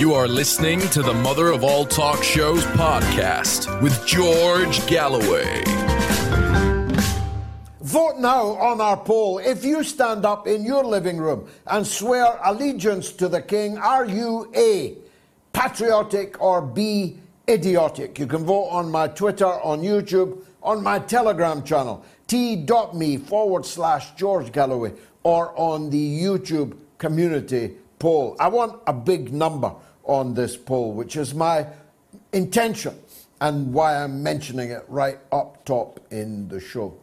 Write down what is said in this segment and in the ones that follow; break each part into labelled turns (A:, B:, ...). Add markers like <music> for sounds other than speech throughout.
A: You are listening to the Mother of All Talk Shows podcast with George Galloway.
B: Vote now on our poll. If you stand up in your living room and swear allegiance to the king, are you A, patriotic or B, idiotic? You can vote on my Twitter, on YouTube, on my Telegram channel, t.me forward slash George Galloway, or on the YouTube community poll. I want a big number on this poll, which is my intention and why I'm mentioning it right up top in the show.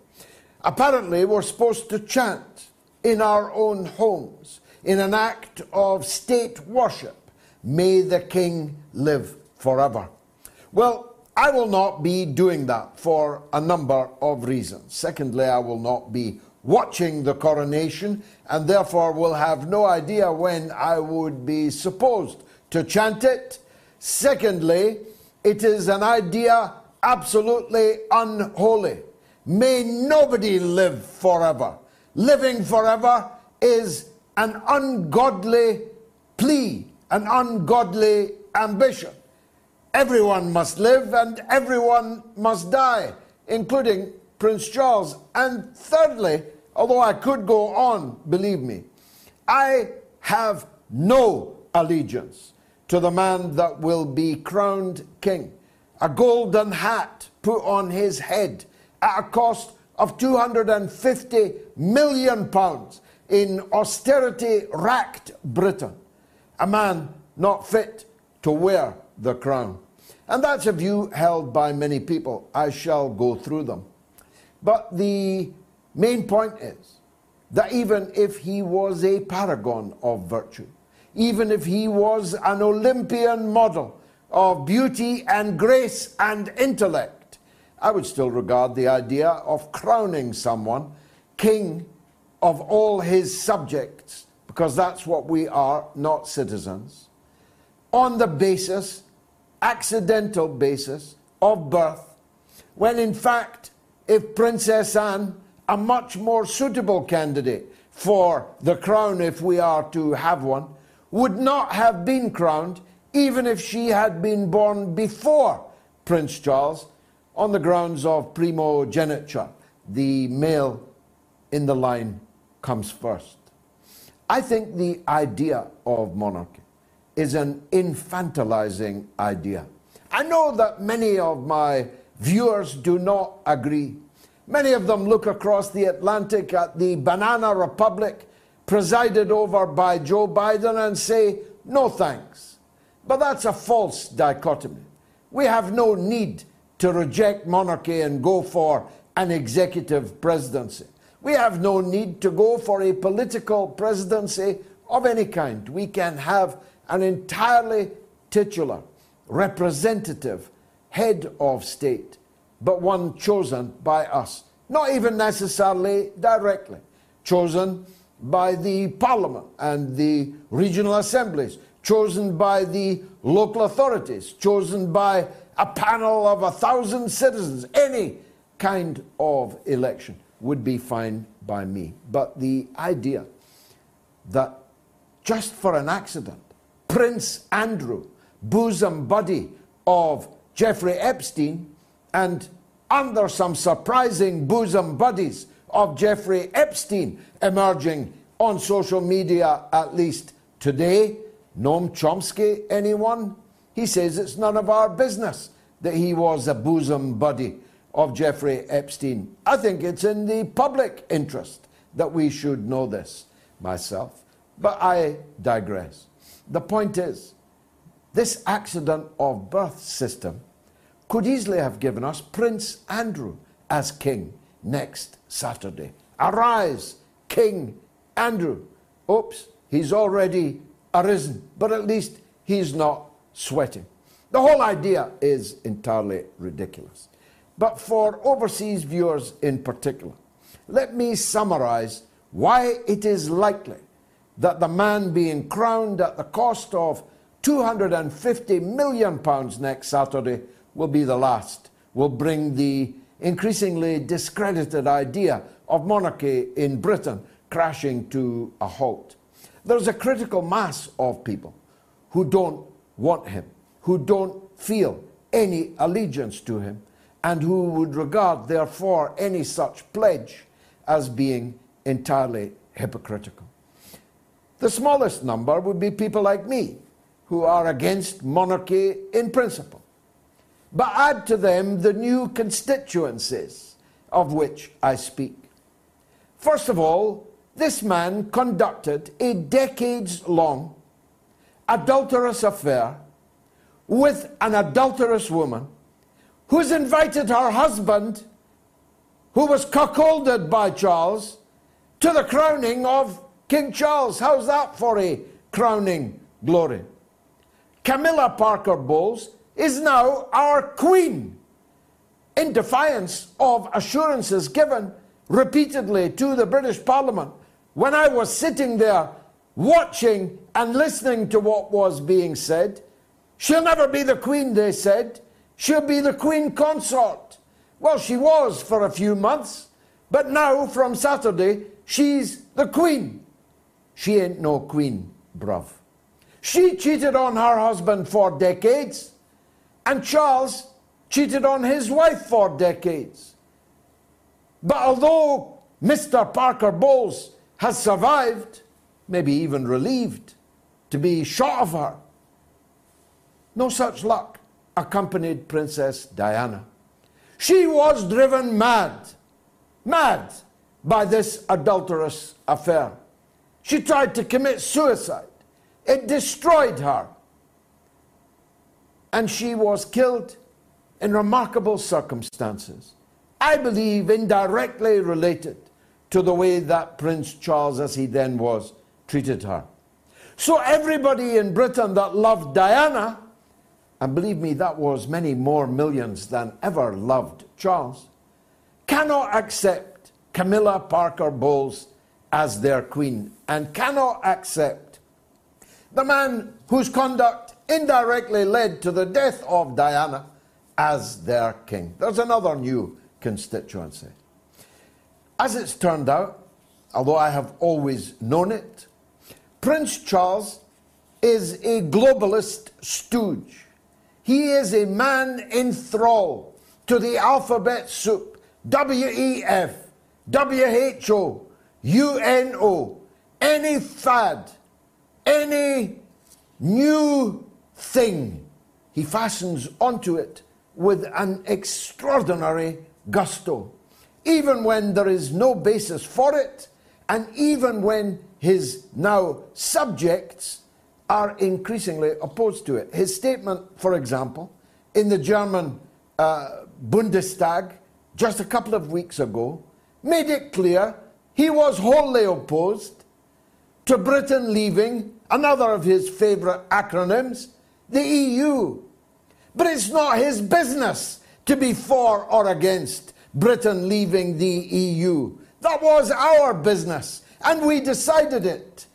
B: Apparently, we're supposed to chant in our own homes in an act of state worship, May the King live forever. Well, I will not be doing that for a number of reasons. Secondly, I will not be watching the coronation and therefore will have no idea when I would be supposed to chant it. Secondly, it is an idea absolutely unholy. May nobody live forever. Living forever is an ungodly plea, an ungodly ambition. Everyone must live and everyone must die, including Prince Charles. And thirdly, although I could go on, believe me, I have no allegiance to the man that will be crowned king. A golden hat put on his head at a cost of 250 million pounds in austerity racked Britain. A man not fit to wear the crown. And that's a view held by many people. I shall go through them. But the main point is that even if he was a paragon of virtue, even if he was an Olympian model of beauty and grace and intellect, I would still regard the idea of crowning someone king of all his subjects, because that's what we are, not citizens, on the basis, accidental basis, of birth, when in fact, if Princess Anne, a much more suitable candidate for the crown if we are to have one, would not have been crowned even if she had been born before Prince Charles on the grounds of primogeniture. The male in the line comes first. I think the idea of monarchy is an infantilizing idea. I know that many of my viewers do not agree. Many of them look across the Atlantic at the banana republic presided over by Joe Biden and say, no thanks. But that's a false dichotomy. We have no need to reject monarchy and go for an executive presidency. We have no need to go for a political presidency of any kind. We can have an entirely titular, representative head of state, but one chosen by us. Not even necessarily directly, chosen by the parliament and the regional assemblies, chosen by the local authorities, chosen by a panel of a thousand citizens, any kind of election would be fine by me. But the idea that just for an accident, Prince Andrew, bosom buddy of Jeffrey Epstein, and under some surprising bosom buddies of Jeffrey Epstein emerging on social media, at least today. Noam Chomsky, anyone? He says it's none of our business that he was a bosom buddy of Jeffrey Epstein. I think it's in the public interest that we should know this myself. But I digress. The point is, this accident of birth system could easily have given us Prince Andrew as king next Saturday Arise, King Andrew. Oops, he's already arisen, but at least he's not sweating. The whole idea is entirely ridiculous. But for overseas viewers in particular, let me summarize why it is likely that the man being crowned at the cost of 250 million pounds next Saturday will be the last, will bring the increasingly discredited idea of monarchy in Britain crashing to a halt. There's a critical mass of people who don't want him, who don't feel any allegiance to him, and who would regard, therefore, any such pledge as being entirely hypocritical. The smallest number would be people like me, who are against monarchy in principle. But add to them the new constituencies of which I speak. First of all, this man conducted a decades long adulterous affair with an adulterous woman who's invited her husband, who was cuckolded by Charles, to the crowning of King Charles. How's that for a crowning glory? Camilla Parker Bowles is now our queen, in defiance of assurances given repeatedly to the British Parliament when I was sitting there watching and listening to what was being said. She'll never be the queen, they said. She'll be the queen consort. Well, she was for a few months, but now from Saturday, she's the queen. She ain't no queen, bruv. She cheated on her husband for decades, and Charles cheated on his wife for decades. But although Mr. Parker Bowles has survived, maybe even relieved, to be shot of her, no such luck accompanied Princess Diana. She was driven mad, mad by this adulterous affair. She tried to commit suicide. It destroyed her. And she was killed in remarkable circumstances. I believe indirectly related to the way that Prince Charles, as he then was, treated her. So everybody in Britain that loved Diana and believe me, that was many more millions than ever loved Charles, cannot accept Camilla Parker Bowles as their queen and cannot accept the man whose conduct indirectly led to the death of Diana as their king. There's another new constituency. As it's turned out, although I have always known it, Prince Charles is a globalist stooge. He is a man in thrall to the alphabet soup WEF, WHO, UNO, any fad, any new thing. He fastens onto it with an extraordinary gusto, even when there is no basis for it, and even when his now subjects are increasingly opposed to it. His statement, for example, in the German uh, Bundestag just a couple of weeks ago made it clear he was wholly opposed to Britain leaving another of his favourite acronyms, the EU. But it's not his business to be for or against Britain leaving the EU. That was our business, and we decided it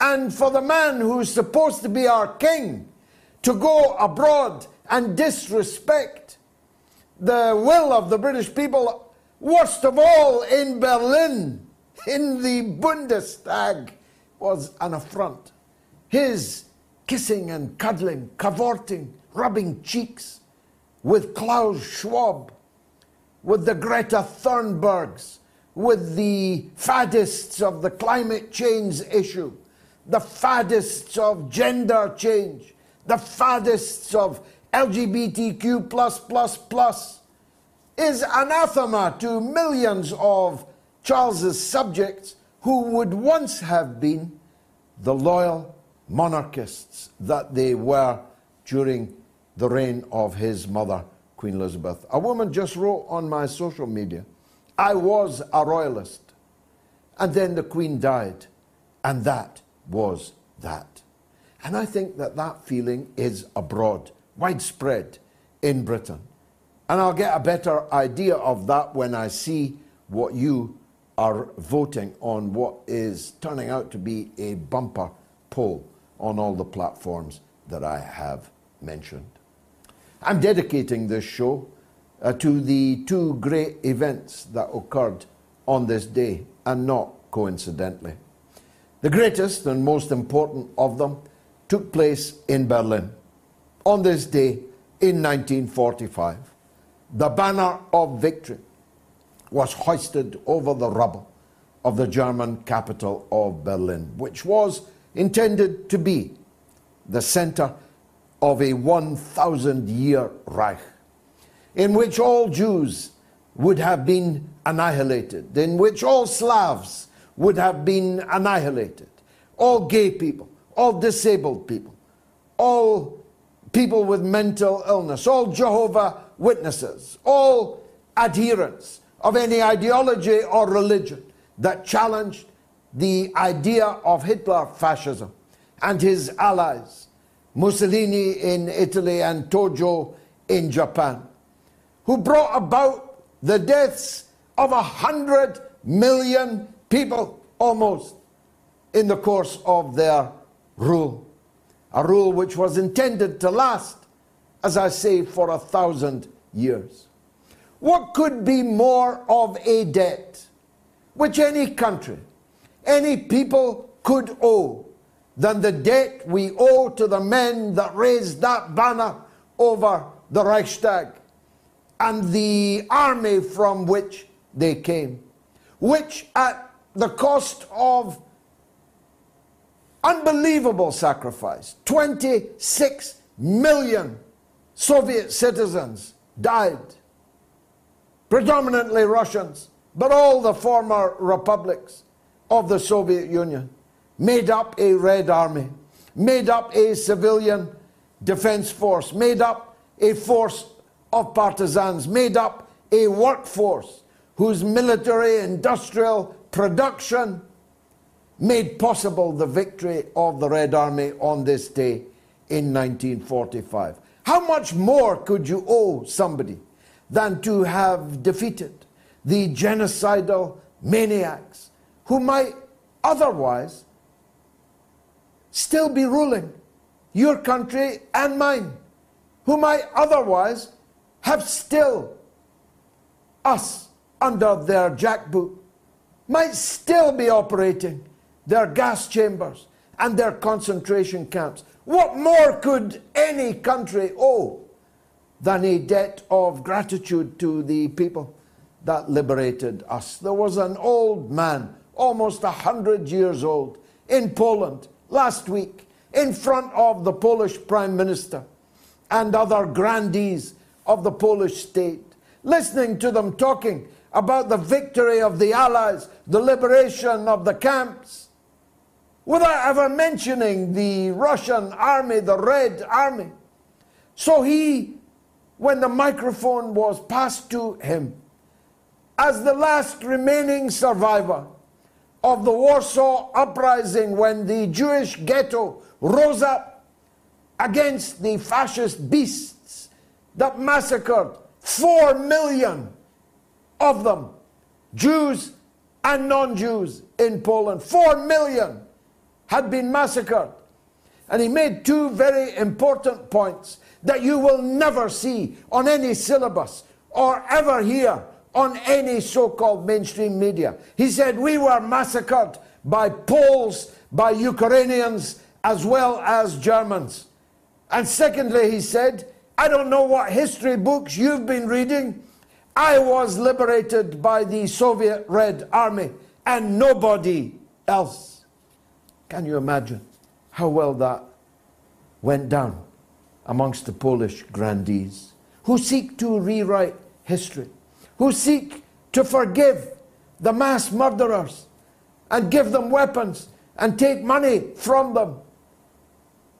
B: and for the man who's supposed to be our king to go abroad and disrespect the will of the British people, worst of all in Berlin, in the Bundestag, was an affront. His kissing and cuddling, cavorting, rubbing cheeks with Klaus Schwab, with the Greta Thunbergs, with the faddists of the climate change issue, the faddists of gender change, the faddists of LGBTQ is anathema to millions of Charles's subjects who would once have been the loyal monarchists that they were during the reign of his mother, Queen Elizabeth. A woman just wrote on my social media, I was a royalist. and then the Queen died, and that was that. And I think that that feeling is abroad, widespread in Britain. And I'll get a better idea of that when I see what you are voting on what is turning out to be a bumper poll on all the platforms that I have mentioned. I'm dedicating this show uh, to the two great events that occurred on this day, and not coincidentally. The greatest and most important of them took place in Berlin on this day in 1945. The banner of victory was hoisted over the rubble of the German capital of Berlin, which was intended to be the center of a 1,000 year Reich, in which all Jews would have been annihilated, in which all Slavs would have been annihilated, all gay people, all disabled people, all people with mental illness, all Jehovah Witnesses, all adherents of any ideology or religion that challenged the idea of Hitler fascism and his allies, Mussolini in Italy and Tojo in Japan, who brought about the deaths of a hundred million people almost in the course of their rule. A rule which was intended to last, as I say, for a thousand years. What could be more of a debt which any country, any people could owe than the debt we owe to the men that raised that banner over the Reichstag and the army from which they came, which at the cost of unbelievable sacrifice, 26 million Soviet citizens died, predominantly Russians, but all the former republics of the Soviet Union made up a Red Army, made up a civilian defense force, made up a force of partisans, made up a workforce whose military industrial production made possible the victory of the Red Army on this day in 1945. How much more could you owe somebody than to have defeated the genocidal maniacs who might otherwise still be ruling your country and mine, who might otherwise have still us under their jackboot, might still be operating their gas chambers and their concentration camps. What more could any country owe than a debt of gratitude to the people that liberated us. There was an old man, almost a hundred years old, in Poland last week, in front of the Polish Prime Minister and other grandees of the Polish state, listening to them talking about the victory of the Allies, the liberation of the camps, without ever mentioning the Russian army, the Red Army. So he, when the microphone was passed to him, as the last remaining survivor of the Warsaw uprising when the Jewish ghetto rose up against the fascist beasts that massacred four million of them, Jews and non Jews in Poland. Four million had been massacred. And he made two very important points that you will never see on any syllabus or ever hear on any so called mainstream media. He said, We were massacred by Poles, by Ukrainians, as well as Germans. And secondly, he said, I don't know what history books you've been reading. I was liberated by the Soviet Red Army and nobody else. Can you imagine how well that went down amongst the Polish grandees who seek to rewrite history? Who seek to forgive the mass murderers and give them weapons and take money from them.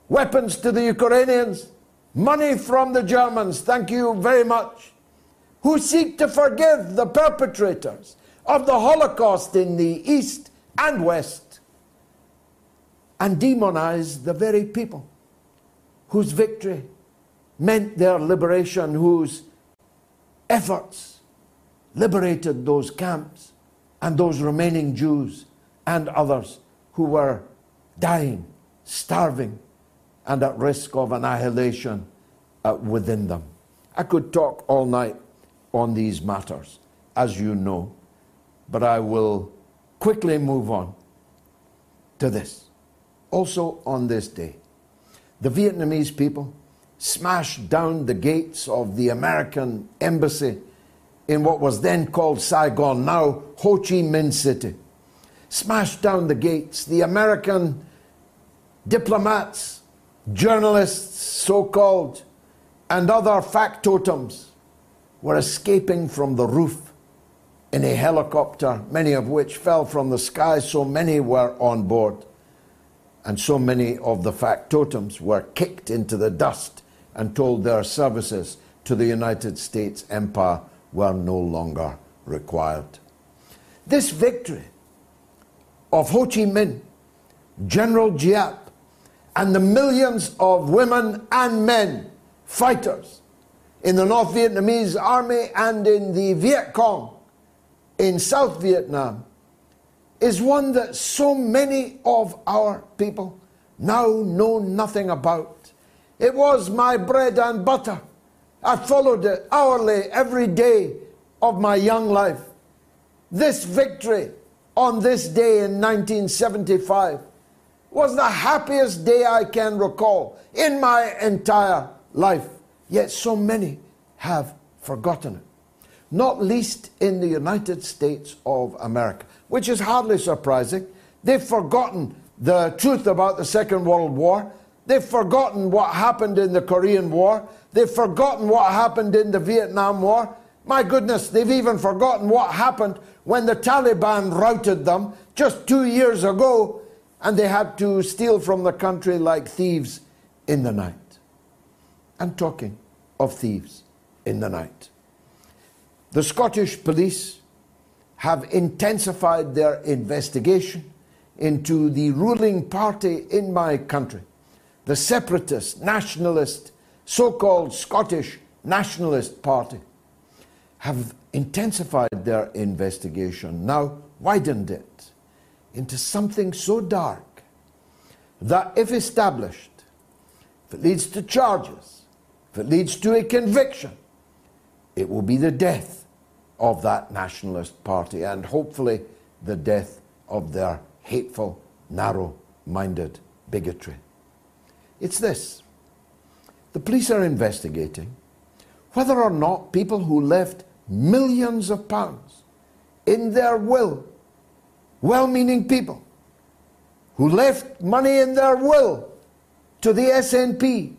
B: Weapons to the Ukrainians, money from the Germans, thank you very much. Who seek to forgive the perpetrators of the Holocaust in the East and West and demonize the very people whose victory meant their liberation, whose efforts liberated those camps and those remaining Jews and others who were dying, starving, and at risk of annihilation uh, within them. I could talk all night on these matters, as you know, but I will quickly move on to this. Also, on this day, the Vietnamese people smashed down the gates of the American embassy in what was then called Saigon, now Ho Chi Minh City. Smashed down the gates. The American diplomats, journalists, so called, and other factotums were escaping from the roof in a helicopter, many of which fell from the sky, so many were on board. And so many of the factotums were kicked into the dust and told their services to the United States empire were no longer required. This victory of Ho Chi Minh, General Giap, and the millions of women and men, fighters, in the North Vietnamese army and in the Viet Cong in South Vietnam is one that so many of our people now know nothing about. It was my bread and butter. I followed it hourly every day of my young life. This victory on this day in 1975 was the happiest day I can recall in my entire life. Yet so many have forgotten it, not least in the United States of America which is hardly surprising. They've forgotten the truth about the Second World War. They've forgotten what happened in the Korean War. They've forgotten what happened in the Vietnam War. My goodness, they've even forgotten what happened when the Taliban routed them just two years ago and they had to steal from the country like thieves in the night. I'm talking of thieves in the night. The Scottish police have intensified their investigation into the ruling party in my country, the separatist, nationalist, so called Scottish Nationalist Party, have intensified their investigation, now widened it into something so dark that, if established, if it leads to charges, if it leads to a conviction, it will be the death of that nationalist party and hopefully the death of their hateful, narrow minded bigotry. It's this. The police are investigating whether or not people who left millions of pounds in their will, well meaning people, who left money in their will to the SNP,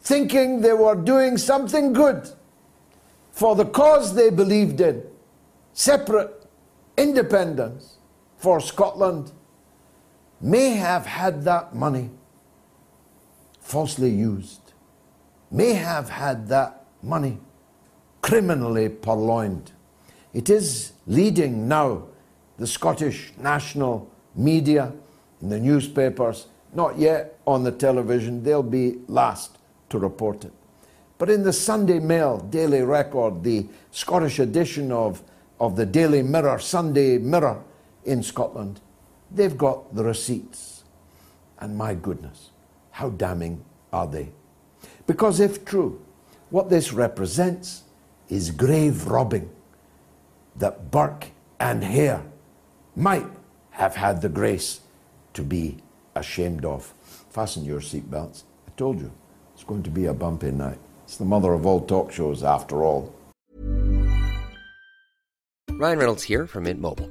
B: thinking they were doing something good for the cause they believed in, separate independence for Scotland, may have had that money falsely used, may have had that money criminally purloined. It is leading now the Scottish national media, in the newspapers, not yet on the television, they'll be last to report it. But in the Sunday Mail Daily Record, the Scottish edition of, of the Daily Mirror, Sunday Mirror in Scotland, they've got the receipts. And my goodness, how damning are they? Because if true, what this represents is grave robbing that Burke and Hare might have had the grace to be ashamed of. Fasten your seatbelts. I told you, it's going to be a bumpy night. It's the mother of all talk shows, after all.
C: Ryan Reynolds here from Mint Mobile.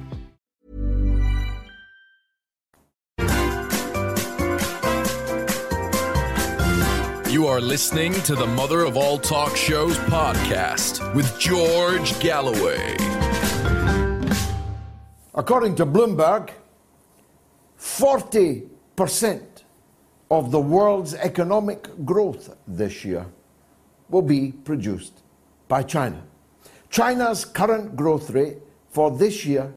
A: You are listening to the Mother of All Talk Shows podcast with George Galloway.
B: According to Bloomberg, 40% of the world's economic growth this year will be produced by China. China's current growth rate for this year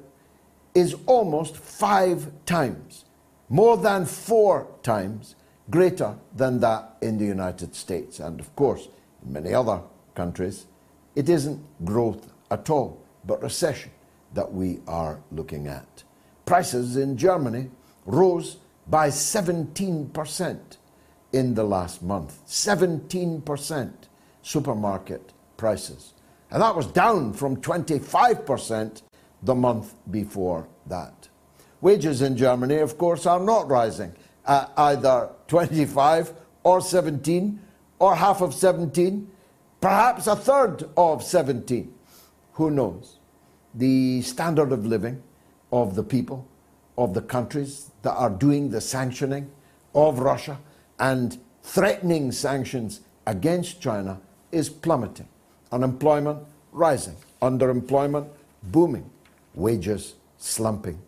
B: is almost five times, more than four times greater than that in the United States. And of course, in many other countries, it isn't growth at all, but recession that we are looking at. Prices in Germany rose by 17% in the last month. 17% supermarket prices. And that was down from 25% the month before that. Wages in Germany, of course, are not rising at either 25 or 17 or half of 17, perhaps a third of 17. Who knows? The standard of living of the people, of the countries that are doing the sanctioning of Russia and threatening sanctions against China is plummeting. Unemployment rising, underemployment booming, wages slumping.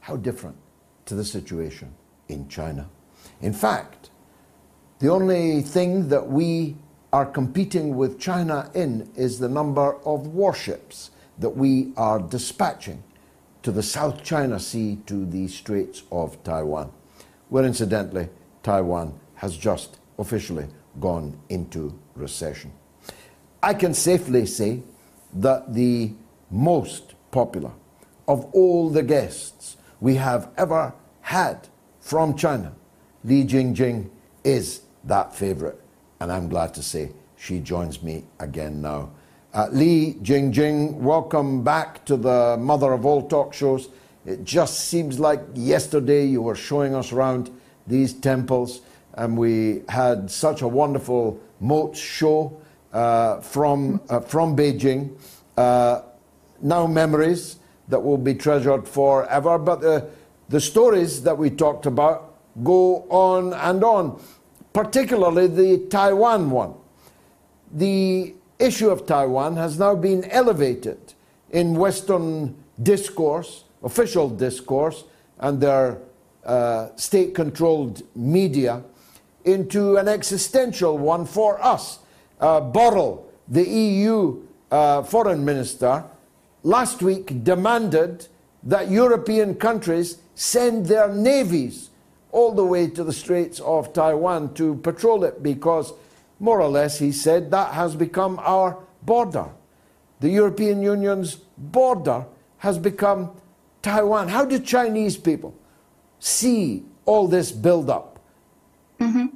B: How different to the situation in China. In fact, the only thing that we are competing with China in is the number of warships that we are dispatching to the South China Sea to the Straits of Taiwan, where incidentally Taiwan has just officially gone into recession. I can safely say that the most popular of all the guests we have ever had from China, Li Jingjing, is that favorite. And I'm glad to say she joins me again now. Uh, Li Jingjing, welcome back to the mother of all talk shows. It just seems like yesterday you were showing us around these temples, and we had such a wonderful moat show uh, from, uh, from Beijing. Uh, now memories that will be treasured forever. But the, the stories that we talked about go on and on, particularly the Taiwan one. The issue of Taiwan has now been elevated in Western discourse, official discourse, and their uh, state controlled media into an existential one for us. Uh, Borrell, the EU uh, foreign minister, last week demanded that European countries send their navies all the way to the Straits of Taiwan to patrol it because, more or less, he said, that has become our border. The European Union's border has become Taiwan. How do Chinese people see all this build up?
D: Mm-hmm.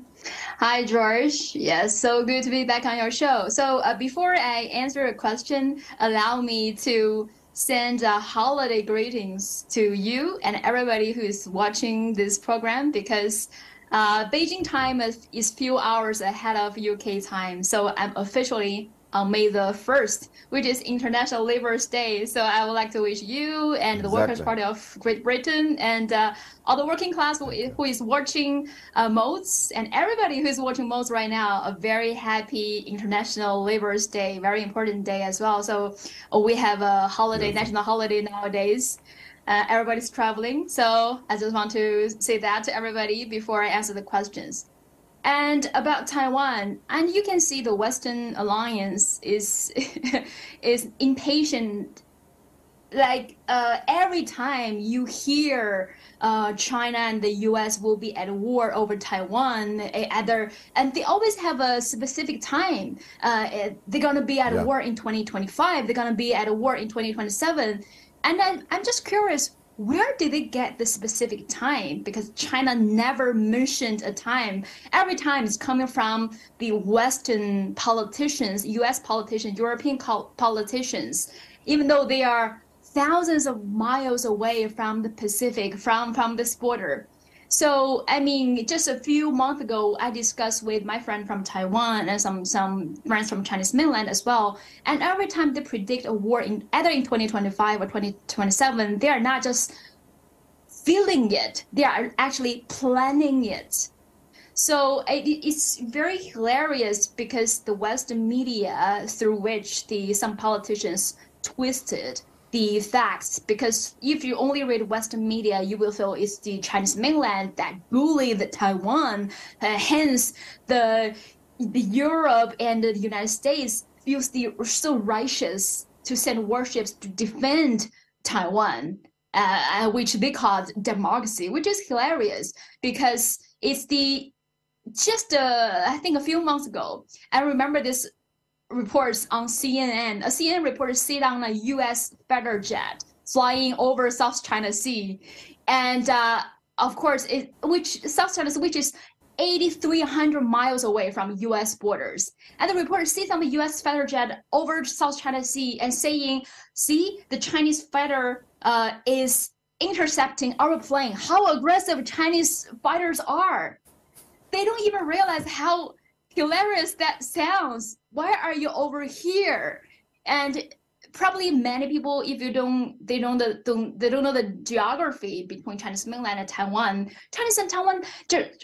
D: Hi, George. Yes, so good to be back on your show. So, uh, before I answer a question, allow me to send uh, holiday greetings to you and everybody who is watching this program because uh, Beijing time is, is few hours ahead of UK time. So, I'm officially on May the 1st, which is International Labour's Day. So I would like to wish you and the Workers' Party of Great Britain and uh, all the working class who, who is watching uh, Moats and everybody who is watching Moats right now a very happy International Labour's Day, very important day as well. So uh, we have a holiday, national holiday nowadays. Uh, everybody's traveling. So I just want to say that to everybody before I answer the questions. And about Taiwan, and you can see the Western alliance is <laughs> is impatient. Like uh, every time you hear uh, China and the U.S. will be at war over Taiwan, either, and they always have a specific time. Uh, they're gonna be at yeah. war in 2025. They're gonna be at war in 2027. And I'm, I'm just curious, where did they get the specific time? Because China never mentioned a time. Every time it's coming from the Western politicians, US politicians, European politicians, even though they are thousands of miles away from the Pacific, from, from this border. So I mean, just a few months ago, I discussed with my friend from Taiwan and some some friends from Chinese mainland as well. And every time they predict a war in either in 2025 or 2027, they are not just feeling it; they are actually planning it. So it, it's very hilarious because the Western media, through which the some politicians twisted the facts because if you only read Western media, you will feel it's the Chinese mainland that bullied Taiwan. Uh, hence, the the Europe and the United States feels the so righteous to send warships to defend Taiwan, uh, uh, which they called democracy, which is hilarious because it's the just uh, I think a few months ago. I remember this reports on CNN. A CNN reporter sit on a U.S. fighter jet flying over South China Sea, and uh, of course, it which South China Sea, which is 8,300 miles away from U.S. borders. And the reporter sits on the U.S. fighter jet over South China Sea and saying, "See, the Chinese fighter uh, is intercepting our plane. How aggressive Chinese fighters are! They don't even realize how." Hilarious that sounds. Why are you over here? And probably many people, if you don't, they don't, don't they don't know the geography between Chinese mainland and Taiwan. Chinese and Taiwan,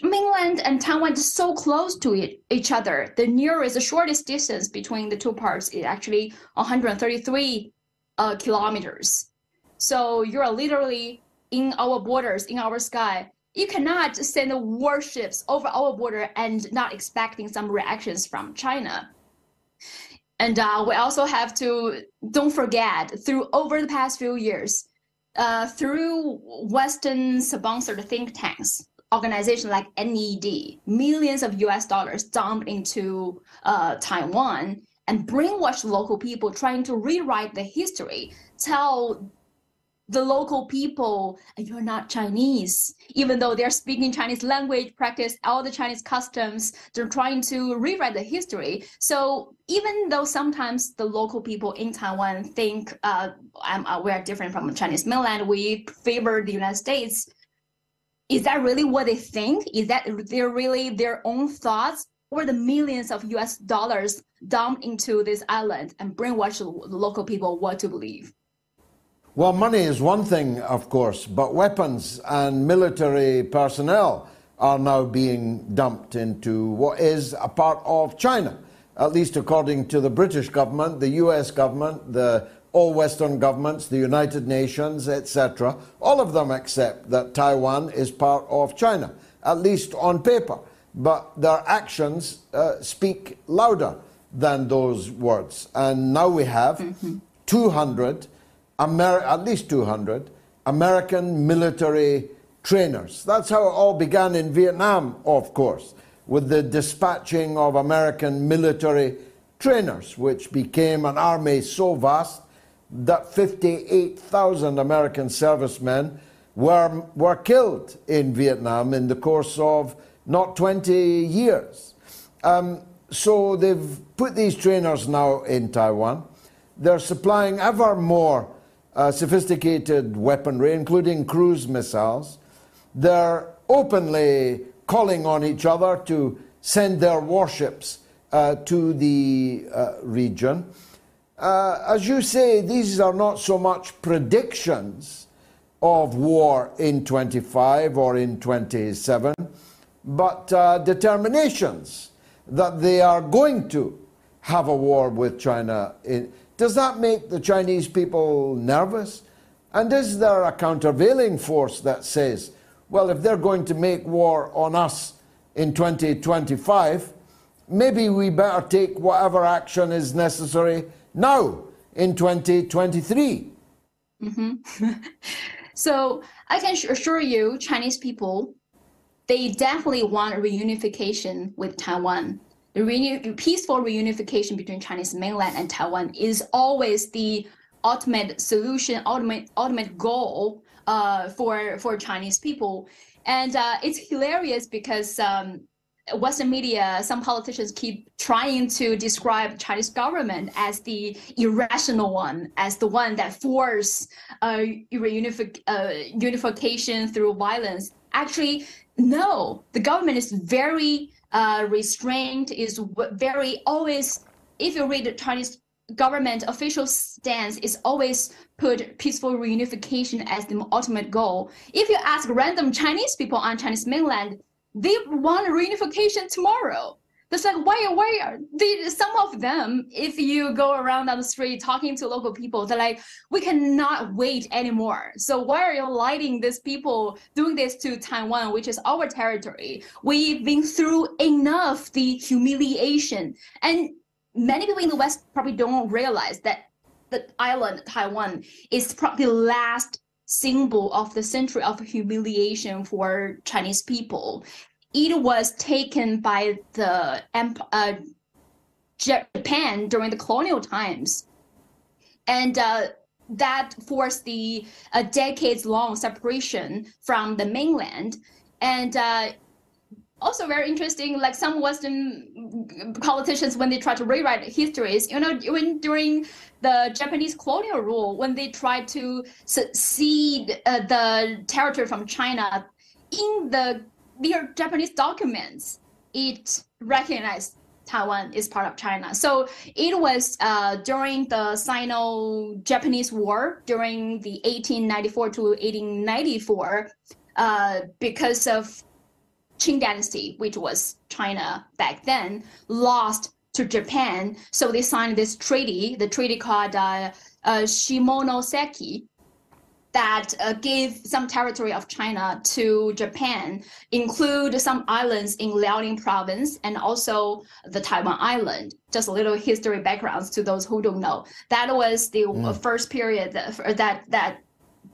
D: mainland and Taiwan is so close to it, each other. The nearest, the shortest distance between the two parts is actually 133 uh, kilometers. So you're literally in our borders, in our sky, you cannot send warships over our border and not expecting some reactions from China. And uh, we also have to don't forget through over the past few years, uh, through Western sponsored think tanks, organizations like NED, millions of US dollars dumped into uh, Taiwan and brainwash local people trying to rewrite the history, tell the local people you're not chinese. Even though they're speaking chinese language practice all the chinese customs they're trying to rewrite the history. So even though sometimes the local people in taiwan think uh, uh, we're different from the chinese mainland we favor the united states is that really what they think? Is that they're really their own thoughts? Or the millions of us dollars dumped into this island and brainwash the local people what to believe
B: well, money is one thing, of course, but weapons and military personnel are now being dumped into what is a part of China, at least according to the British government, the US government, the all Western governments, the United Nations, etc. All of them accept that Taiwan is part of China, at least on paper. But their actions uh, speak louder than those words. And now we have mm-hmm. 200 Amer- at least 200 American military trainers. That's how it all began in Vietnam, of course, with the dispatching of American military trainers, which became an army so vast that 58,000 American servicemen were, were killed in Vietnam in the course of not 20 years. Um, so they've put these trainers now in Taiwan. They're supplying ever more uh, sophisticated weaponry, including cruise missiles. They're openly calling on each other to send their warships uh, to the uh, region. Uh, as you say, these are not so much predictions of war in 25 or in 27, but uh, determinations that they are going to have a war with China. In, does that make the Chinese people nervous? And is there a countervailing force that says, well, if they're going to make war on us in 2025, maybe we better take whatever action is necessary now in 2023?
D: Mm-hmm. <laughs> so I can assure you, Chinese people, they definitely want reunification with Taiwan the reuni- peaceful reunification between Chinese mainland and Taiwan is always the ultimate solution, ultimate ultimate goal uh, for for Chinese people. And uh, it's hilarious because um, Western media, some politicians keep trying to describe Chinese government as the irrational one, as the one that force uh, reunific, uh, unification through violence. Actually, no, the government is very uh, restrained, is very always, if you read the Chinese government official stance is always put peaceful reunification as the ultimate goal. If you ask random Chinese people on Chinese mainland, they want reunification tomorrow. It's like why why are some of them, if you go around on the street talking to local people, they're like, we cannot wait anymore. So why are you lighting these people doing this to Taiwan, which is our territory? We've been through enough the humiliation. And many people in the West probably don't realize that the island Taiwan is probably the last symbol of the century of humiliation for Chinese people. It was taken by the uh, Japan during the colonial times, and uh, that forced the uh, decades-long separation from the mainland. And uh, also very interesting, like some Western politicians, when they try to rewrite histories, you know, when during the Japanese colonial rule, when they tried to cede uh, the territory from China, in the their Japanese documents, it recognized Taiwan is part of China. So it was uh, during the Sino-Japanese War during the 1894 to 1894, uh, because of Qing Dynasty, which was China back then, lost to Japan. So they signed this treaty, the treaty called uh, uh, Shimonoseki, that uh, gave some territory of China to Japan, include some islands in Liaoning province and also the Taiwan island. Just a little history backgrounds to those who don't know. That was the mm. first period that, that that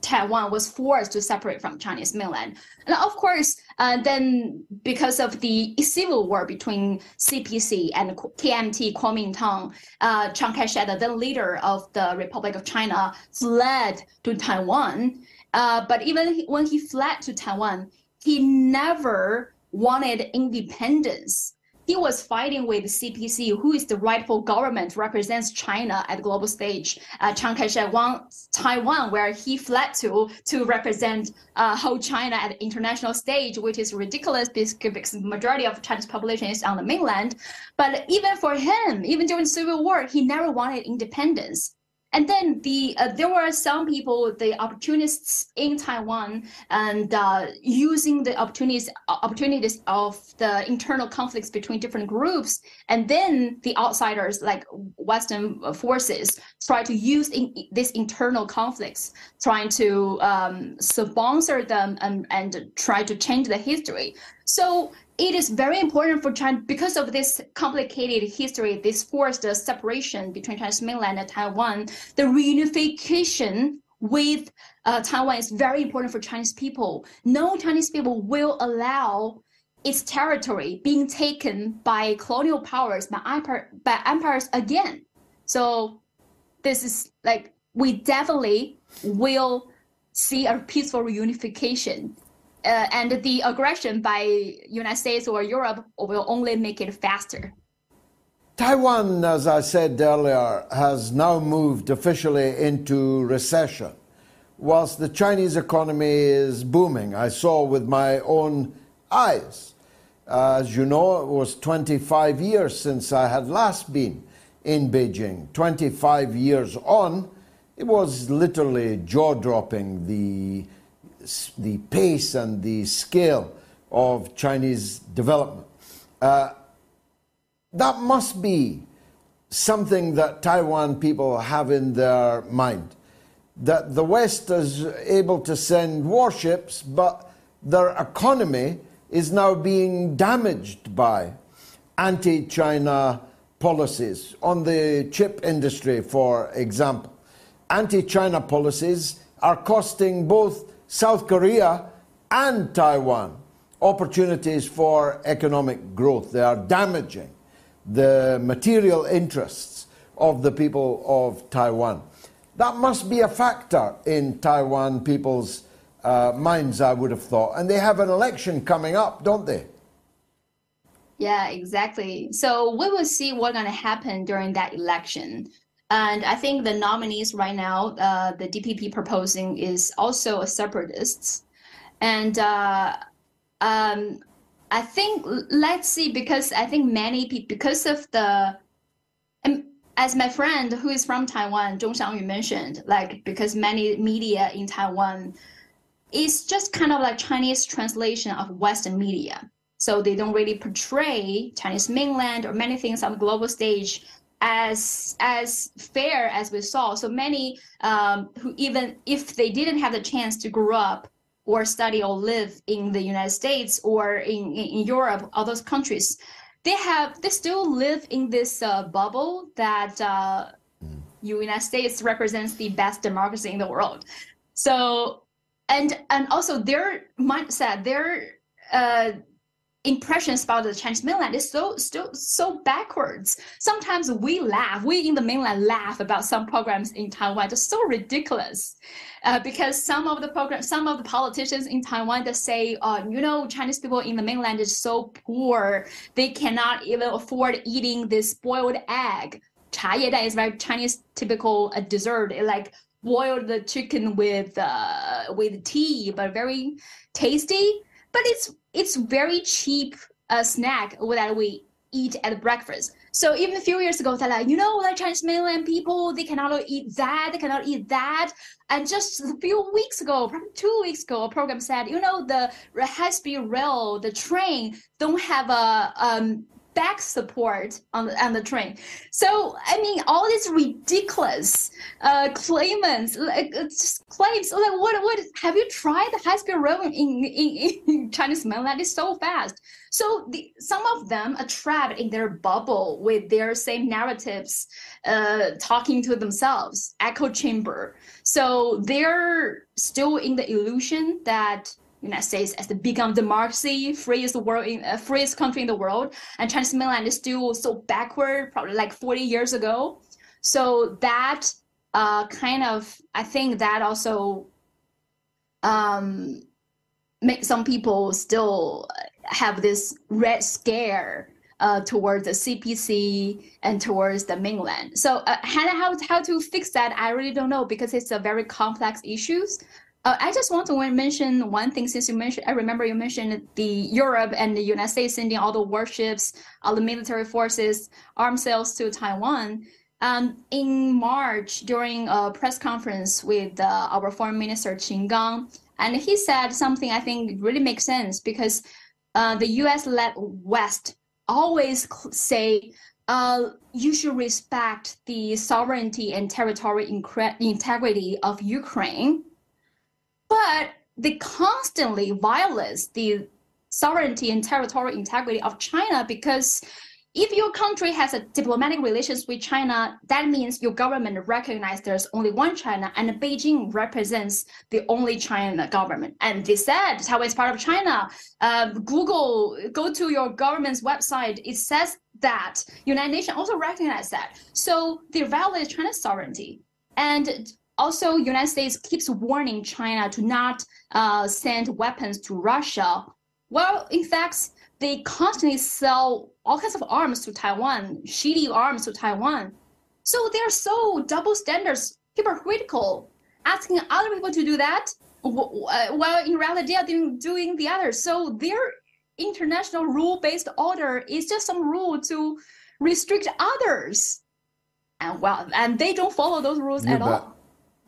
D: Taiwan was forced to separate from Chinese mainland. And of course, uh, then because of the civil war between CPC and KMT Kuomintang, uh, Chiang Kai-shek, the then leader of the Republic of China, fled to Taiwan. Uh, but even when he fled to Taiwan, he never wanted independence he was fighting with CPC, who is the rightful government, represents China at the global stage. Uh, Chiang Kai-shek won Taiwan, where he fled to to represent uh, whole China at the international stage, which is ridiculous because the majority of China's population is on the mainland. But even for him, even during the Civil War, he never wanted independence. And then the uh, there were some people, the opportunists in Taiwan, and uh, using the opportunities opportunities of the internal conflicts between different groups, and then the outsiders like Western forces try to use in, these internal conflicts, trying to um, sponsor them and, and try to change the history. So it is very important for China because of this complicated history, this forced separation between Chinese mainland and Taiwan. The reunification with uh, Taiwan is very important for Chinese people. No Chinese people will allow its territory being taken by colonial powers, by, empire, by empires again. So this is like we definitely will see a peaceful reunification uh, and the aggression by United States or Europe will only make it faster.
B: Taiwan, as I said earlier, has now moved officially into recession, whilst the Chinese economy is booming. I saw with my own eyes. As you know, it was 25 years since I had last been in Beijing. 25 years on, it was literally jaw dropping the the pace and the scale of Chinese development. Uh, that must be something that Taiwan people have in their mind. That the West is able to send warships, but their economy is now being damaged by anti China policies on the chip industry, for example. Anti China policies are costing both South Korea and Taiwan opportunities for economic growth. They are damaging the material interests of the people of Taiwan. That must be a factor in Taiwan people's uh, minds, I would have thought. And they have an election coming up, don't they?
D: Yeah, exactly. So we will see what's going to happen during that election. And I think the nominees right now, uh, the DPP proposing is also a separatist. And uh, um, I think let's see because I think many people because of the and as my friend who is from Taiwan, Zhong Xiangyu mentioned, like because many media in Taiwan is just kind of like Chinese translation of Western media. So they don't really portray Chinese mainland or many things on the global stage as as fair as we saw. So many um, who even if they didn't have the chance to grow up or study or live in the United States or in, in Europe, all those countries, they have they still live in this uh, bubble that uh, United States represents the best democracy in the world. So and and also their mindset, their uh, impressions about the Chinese mainland is so still so backwards. Sometimes we laugh, we in the mainland laugh about some programs in Taiwan. That's so ridiculous, uh, because some of the programs, some of the politicians in Taiwan they say, uh, you know, Chinese people in the mainland is so poor, they cannot even afford eating this boiled egg. Cha ye is very Chinese typical uh, dessert, it, like boiled the chicken with uh, with tea, but very tasty but it's it's very cheap uh, snack that we eat at breakfast. So even a few years ago, they're like, you know, like Chinese mainland people, they cannot eat that, they cannot eat that. And just a few weeks ago, probably two weeks ago, a program said, you know, the high-speed rail, the train don't have a um, back support on the, on the train. So I mean, all these ridiculous uh, claimants, like uh, claims. Like, what what have you tried the high speed rail in, in, in Chinese mainland? It's so fast. So the, some of them are trapped in their bubble with their same narratives, uh, talking to themselves, echo chamber. So they're still in the illusion that United States as the become democracy, freest world in uh, freest country in the world, and Chinese mainland is still so backward, probably like 40 years ago. So that uh, kind of, I think that also um, make some people still have this red scare uh, towards the CPC and towards the mainland. So uh, how, how to fix that, I really don't know because it's a very complex issues. Uh, I just want to mention one thing since you mentioned, I remember you mentioned the Europe and the United States sending all the warships, all the military forces, arms sales to Taiwan. Um, in March, during a press conference with uh, our foreign minister Qin Gang, and he said something I think really makes sense because uh, the U.S.-led West always say uh, you should respect the sovereignty and territorial integrity of Ukraine but they constantly violate the sovereignty and territorial integrity of China because if your country has a diplomatic relations with China, that means your government recognizes there's only one China, and Beijing represents the only China government. And they said Taiwan is part of China. Uh, Google, go to your government's website. It says that United Nations also recognize that. So they violate China's sovereignty. And also, United States keeps warning China to not uh, send weapons to Russia. Well, in fact, they constantly sell all kinds of arms to Taiwan, shitty arms to Taiwan. So they're so double standards, hypocritical, asking other people to do that, uh, while in reality they are doing, doing the other. So their international rule-based order is just some rule to restrict others. And well, and they don't follow those rules
B: you
D: at all.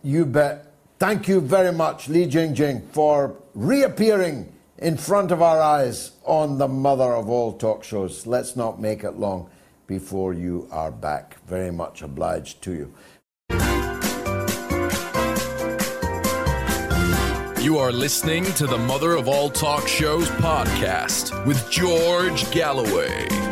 B: You bet. Thank you very much, Li Jingjing, for reappearing in front of our eyes on the mother of all talk shows. Let's not make it long before you are back. Very much obliged to you.
A: You are listening to the Mother of All Talk Shows podcast with George Galloway.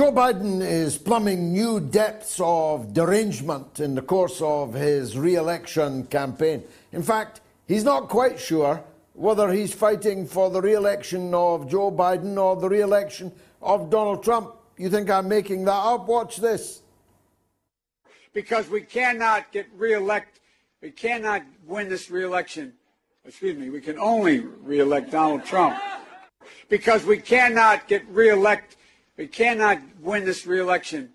B: Joe Biden is plumbing new depths of derangement in the course of his re election campaign. In fact, he's not quite sure whether he's fighting for the re election of Joe Biden or the re election of Donald Trump. You think I'm making that up? Watch this.
E: Because we cannot get reelect We cannot win this reelection. Excuse me, we can only re elect Donald Trump because we cannot get reelect. We cannot win this reelection.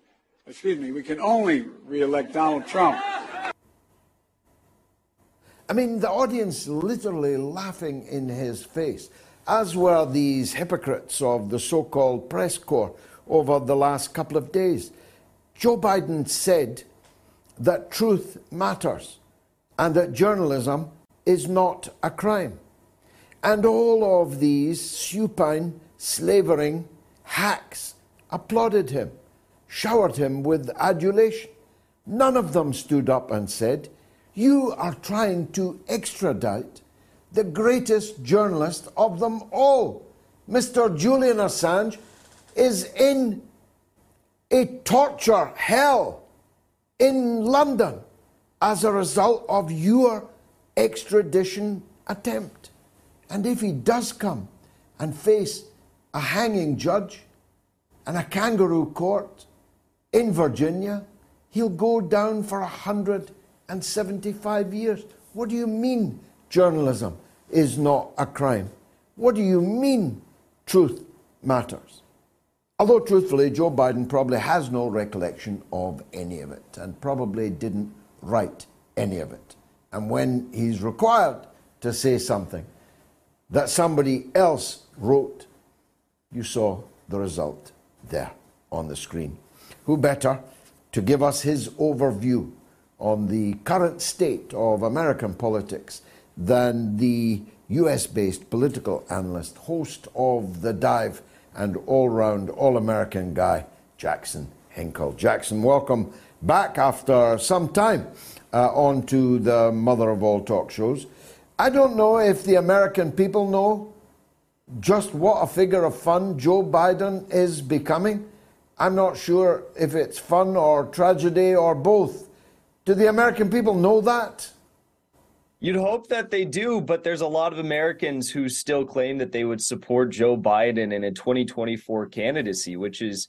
E: Excuse me, we can only reelect Donald Trump.
B: I mean, the audience literally laughing in his face, as were these hypocrites of the so called press corps over the last couple of days. Joe Biden said that truth matters and that journalism is not a crime. And all of these supine, slavering hacks applauded him, showered him with adulation. None of them stood up and said, You are trying to extradite the greatest journalist of them all. Mr. Julian Assange is in a torture hell in London as a result of your extradition attempt. And if he does come and face a hanging judge and a kangaroo court in Virginia, he'll go down for 175 years. What do you mean journalism is not a crime? What do you mean truth matters? Although, truthfully, Joe Biden probably has no recollection of any of it and probably didn't write any of it. And when he's required to say something that somebody else wrote, you saw the result there on the screen. Who better to give us his overview on the current state of American politics than the US based political analyst, host of The Dive, and all round, all American guy, Jackson Hinkle. Jackson, welcome back after some time uh, on to the mother of all talk shows. I don't know if the American people know just what a figure of fun Joe Biden is becoming. I'm not sure if it's fun or tragedy or both. Do the American people know that?
F: You'd hope that they do, but there's a lot of Americans who still claim that they would support Joe Biden in a 2024 candidacy, which is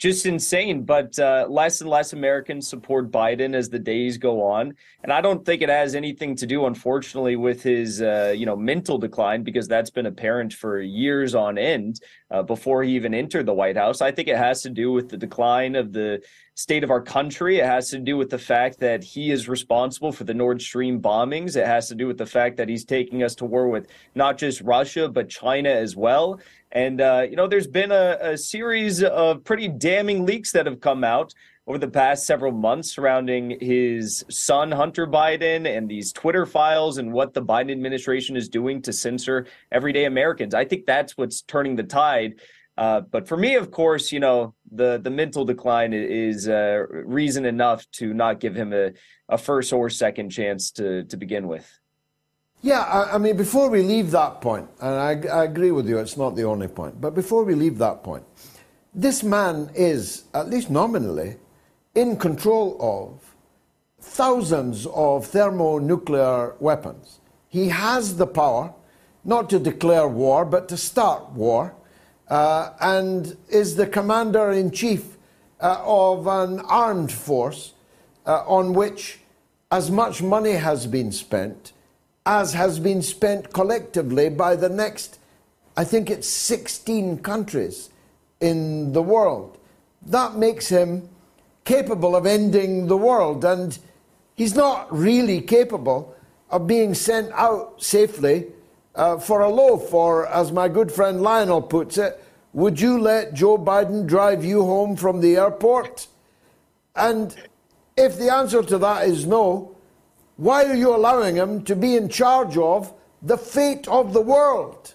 F: just insane. But uh, less and less Americans support Biden as the days go on, and I don't think it has anything to do, unfortunately, with his uh, you know mental decline because that's been apparent for years on end uh, before he even entered the White House. I think it has to do with the decline of the state of our country. It has to do with the fact that he is responsible for the Nord Stream bombings. It has to do with the fact that he's taking us to war with not just Russia, but China as well. And, uh, you know, there's been a, a series of pretty damning leaks that have come out over the past several months surrounding his son, Hunter Biden, and these Twitter files and what the Biden administration is doing to censor everyday Americans. I think that's what's turning the tide. Uh, but for me, of course, you know, the, the mental decline is uh, reason enough to not give him a, a first or second chance to, to begin with.
B: Yeah, I, I, mean, before we leave that point, and I, I, agree with you, it's not the only point, but before we leave that point, this man is, at least nominally, in control of thousands of thermonuclear weapons. He has the power not to declare war, but to start war, uh, and is the commander in chief uh, of an armed force uh, on which as much money has been spent as has been spent collectively by the next, I think it's 16 countries in the world. That makes him capable of ending the world, and he's not really capable of being sent out safely uh, for a loaf, or as my good friend Lionel puts it, would you let Joe Biden drive you home from the airport? And if the answer to that is no, why are you allowing him to be in charge of the fate of the world?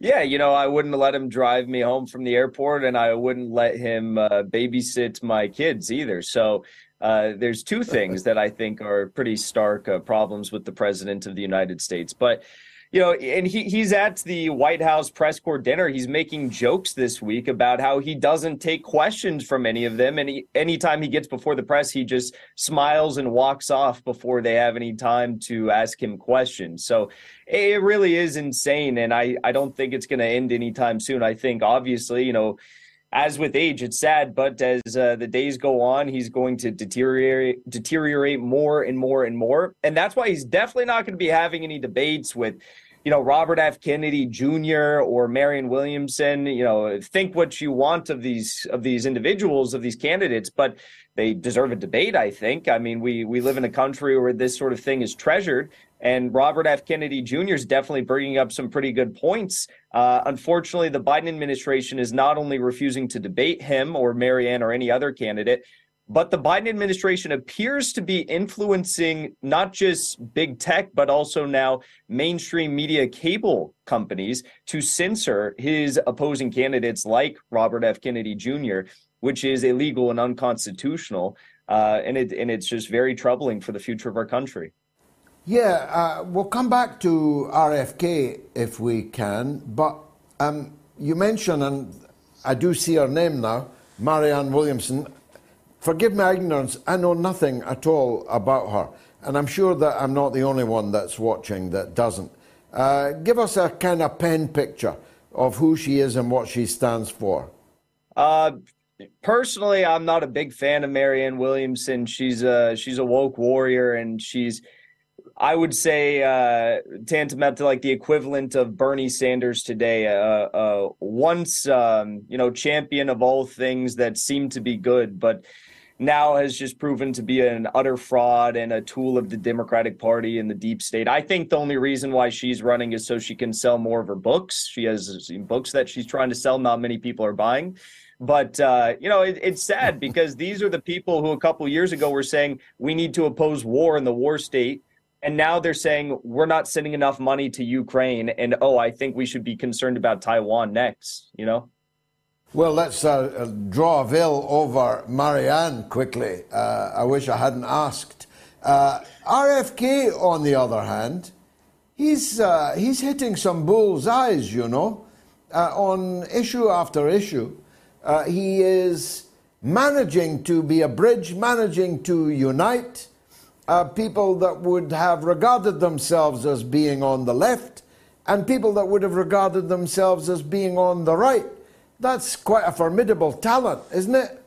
F: Yeah, you know, I wouldn't let him drive me home from the airport, and I wouldn't let him uh, babysit my kids either. So uh, there's two things that I think are pretty stark uh, problems with the president of the United States. But you know, and he he's at the White House press corps dinner. He's making jokes this week about how he doesn't take questions from any of them, and he, anytime he gets before the press, he just smiles and walks off before they have any time to ask him questions. So it really is insane, and I I don't think it's going to end anytime soon. I think obviously, you know as with age, it's sad, but as uh, the days go on, he's going to deteriorate deteriorate more and more and more, and that's why he's definitely not going to be having any debates with, you know, Robert F. Kennedy Jr. or Marianne Williamson. You know, think what you want of these of these individuals of these candidates, but they deserve a debate. I think. I mean, we we live in a country where this sort of thing is treasured, and Robert F. Kennedy Jr. is definitely bringing up some pretty good points. Uh, unfortunately, the Biden administration is not only refusing to debate him or Marianne or any other candidate, but the Biden administration appears to be influencing not just big tech, but also now mainstream media cable companies to censor his opposing candidates like Robert F. Kennedy Jr., which is illegal and unconstitutional. Uh, and, it, and it's just very troubling for the future of our country.
B: Yeah, uh, we'll come back to RFK if we can, but um, you mentioned, and I do see her name now, Marianne Williamson. Forgive my ignorance, I know nothing at all about her, and I'm sure that I'm not the only one that's watching that doesn't. Uh, give us a kind of pen picture of who she is and what she stands for.
F: Uh, personally, I'm not a big fan of Marianne Williamson. She's a she's a woke warrior, and she's I would say uh, tantamount to like the equivalent of Bernie Sanders today, uh, uh, once um, you know champion of all things that seem to be good, but now has just proven to be an utter fraud and a tool of the Democratic Party and the deep state. I think the only reason why she's running is so she can sell more of her books. She has books that she's trying to sell. Not many people are buying. But uh, you know, it, it's sad because these are the people who a couple years ago were saying we need to oppose war in the war state and now they're saying we're not sending enough money to Ukraine, and oh, I think we should be concerned about Taiwan next. You know.
B: Well, let's uh, draw a veil over Marianne quickly. Uh, I wish I hadn't asked. Uh, RFK, on the other hand, he's uh, he's hitting some bull's eyes, you know, uh, on issue after issue. Uh, he is managing to be a bridge, managing to unite uh, people that would have regarded themselves as being on the left and people that would have regarded themselves as being on the right. That's quite a formidable talent, isn't it?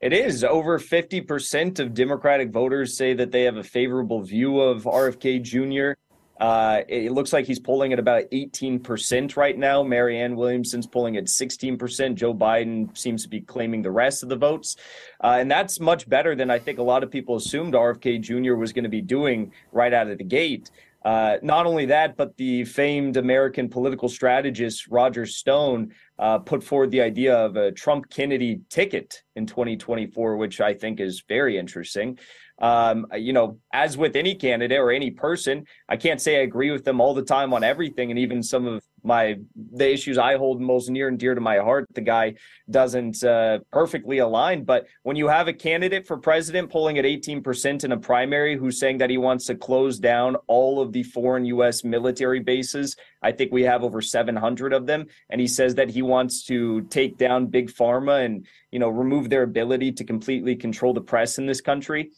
F: It is. Over 50% of Democratic voters say that they have a favorable view of RFK Jr. Uh, it looks like he's polling at about 18% right now. Marianne Williamson's polling at 16%. Joe Biden seems to be claiming the rest of the votes. Uh, and that's much better than I think a lot of people assumed RFK Jr. was going to be doing right out of the gate. Uh, not only that, but the famed American political strategist Roger Stone uh, put forward the idea of a Trump Kennedy ticket in 2024, which I think is very interesting. Um, you know, as with any candidate or any person, I can't say I agree with them all the time on everything, and even some of my the issues I hold most near and dear to my heart, the guy doesn't uh, perfectly align. But when you have a candidate for president polling at 18% in a primary who's saying that he wants to close down all of the foreign U.S. military bases, I think we have over 700 of them, and he says that he wants to take down big pharma and you know remove their ability to completely control the press in this country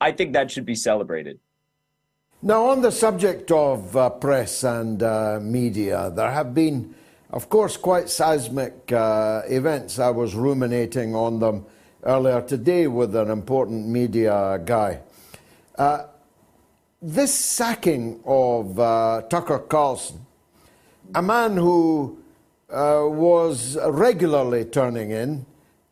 F: I think that should be celebrated.
B: Now, on the subject of uh, press and uh, media, there have been, of course, quite seismic uh, events. I was ruminating on them earlier today with an important media guy. Uh, this sacking of uh, Tucker Carlson, a man who uh, was regularly turning in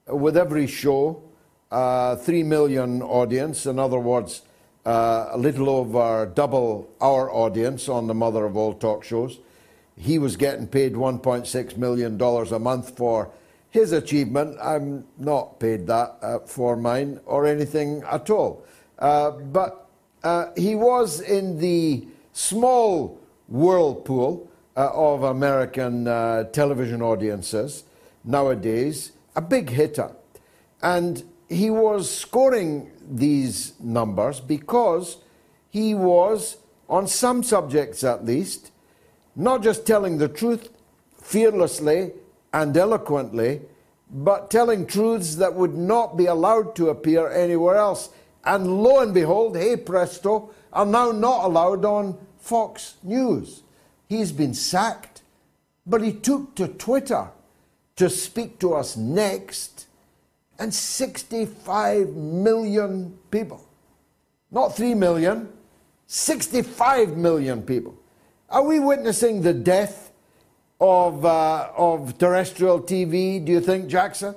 B: with every show, uh, 3 million audience. In other words, uh, a little over double our audience on the mother of all talk shows. He was getting paid $1.6 million a month for his achievement. I'm not paid that uh, for mine or anything at all. Uh, but uh, he was in the small whirlpool of American television audiences nowadays, a big hitter. And he was scoring these numbers because he was, on some subjects at least, not just telling the truth fearlessly and eloquently, but telling truths that would not be allowed to appear anywhere else. And lo and behold, hey presto, are now not allowed on Fox News. He's been sacked, but he took to Twitter to speak to us next, and 65 million people. Not 3 million, 65 million people. Are we witnessing the death of, uh, of terrestrial TV, do you think, Jackson?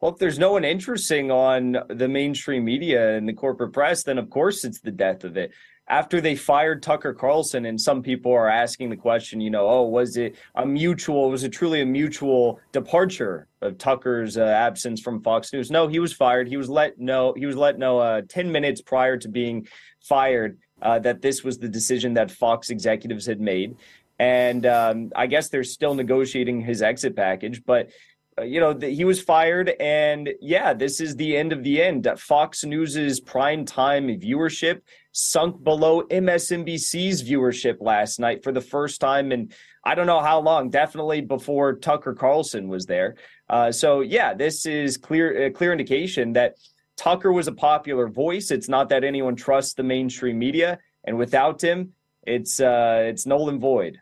F: Well, if there's no one interesting on the mainstream media and the corporate press, then of course it's the death of it. After they fired Tucker Carlson, and some people are asking the question, you know, oh, was it a mutual, was it truly a mutual departure of Tucker's uh, absence from Fox News? No, he was fired. He was let know, he was let know uh, 10 minutes prior to being fired uh, that this was the decision that Fox executives had made. And um, I guess they're still negotiating his exit package, but you know, the, he was fired, and yeah, this is the end of the end. Fox News's prime time viewership sunk below MSNBC's viewership last night for the first time in I don't know how long. Definitely before Tucker Carlson was there. Uh, so yeah, this is clear a clear indication that Tucker was a popular voice. It's not that anyone trusts the mainstream media, and without him, it's uh, it's null and void.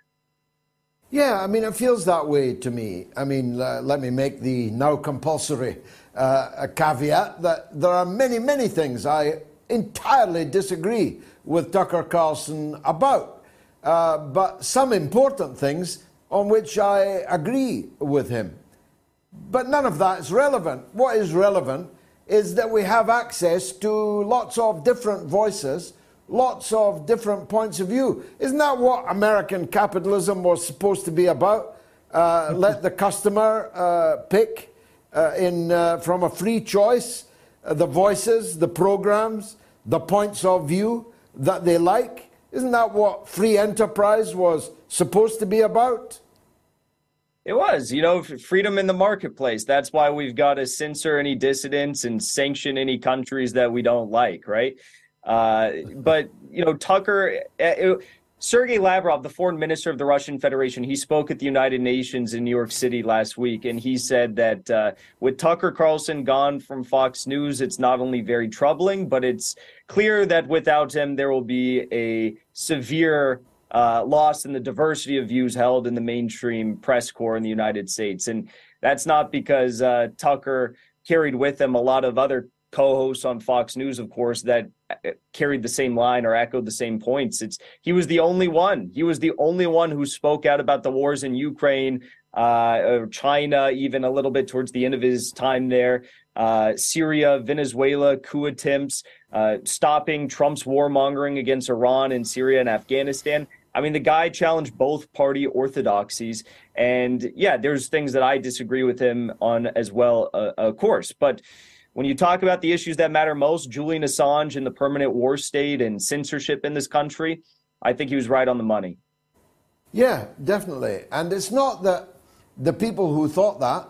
B: Yeah, I mean, it feels that way to me. I mean, uh, let me make the now compulsory uh, caveat that there are many, many things I entirely disagree with Tucker Carlson about, uh, but some important things on which I agree with him. But none of that is relevant. What is relevant is that we have access to lots of different voices lots of different points of view. Isn't that what American capitalism was supposed to be about? Uh, <laughs> let the customer uh, pick uh, in, uh, from a free choice uh, the voices, the programs, the points of view that they like. Isn't that what free enterprise was supposed to be about?
F: It was, you know, freedom in the marketplace. That's why we've got to censor any dissidents and sanction any countries that we don't like, right? Uh, but you know, Tucker, it, Sergei Lavrov, the foreign minister of the Russian Federation, he spoke at the United Nations in New York City last week, and he said that uh, with Tucker Carlson gone from Fox News, it's not only very troubling, but it's clear that without him, there will be a severe uh, loss in the diversity of views held in the mainstream press corps in the United States. And that's not because uh, Tucker carried with him a lot of other co-hosts on Fox News, of course, that carried the same line or echoed the same points. It's he was the only one. He was the only one who spoke out about the wars in Ukraine, uh, China, even a little bit towards the end of his time there. Uh, Syria, Venezuela, coup attempts, uh, stopping Trump's warmongering against Iran and Syria and Afghanistan. I mean, the guy challenged both party orthodoxies. And yeah, there's things that I disagree with him on as well, uh, of course. But when you talk about the issues that matter most, Julian Assange and the permanent war state and censorship in this country, I think he was right on the money.
B: Yeah, definitely. And it's not that the people who thought that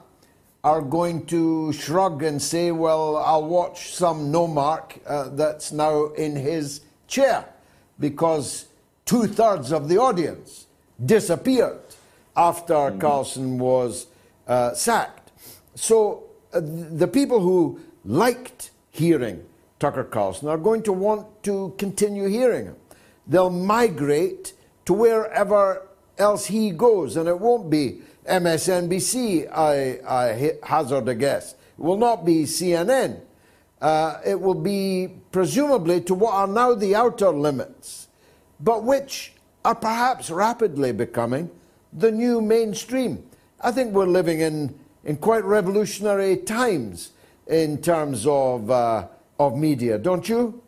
B: are going to shrug and say, well, I'll watch some nomarch uh, that's now in his chair, because two thirds of the audience disappeared after mm-hmm. Carlson was uh, sacked. So uh, the people who liked hearing Tucker Carlson are going to want to continue hearing him. They'll migrate to wherever else he goes, and it won't be MSNBC, I, I hazard a guess. It will not be CNN. Uh, it will be presumably to what are now the outer limits, but which are perhaps rapidly becoming the new mainstream. I think we're living in, in quite revolutionary times in terms of uh, of media, don't you?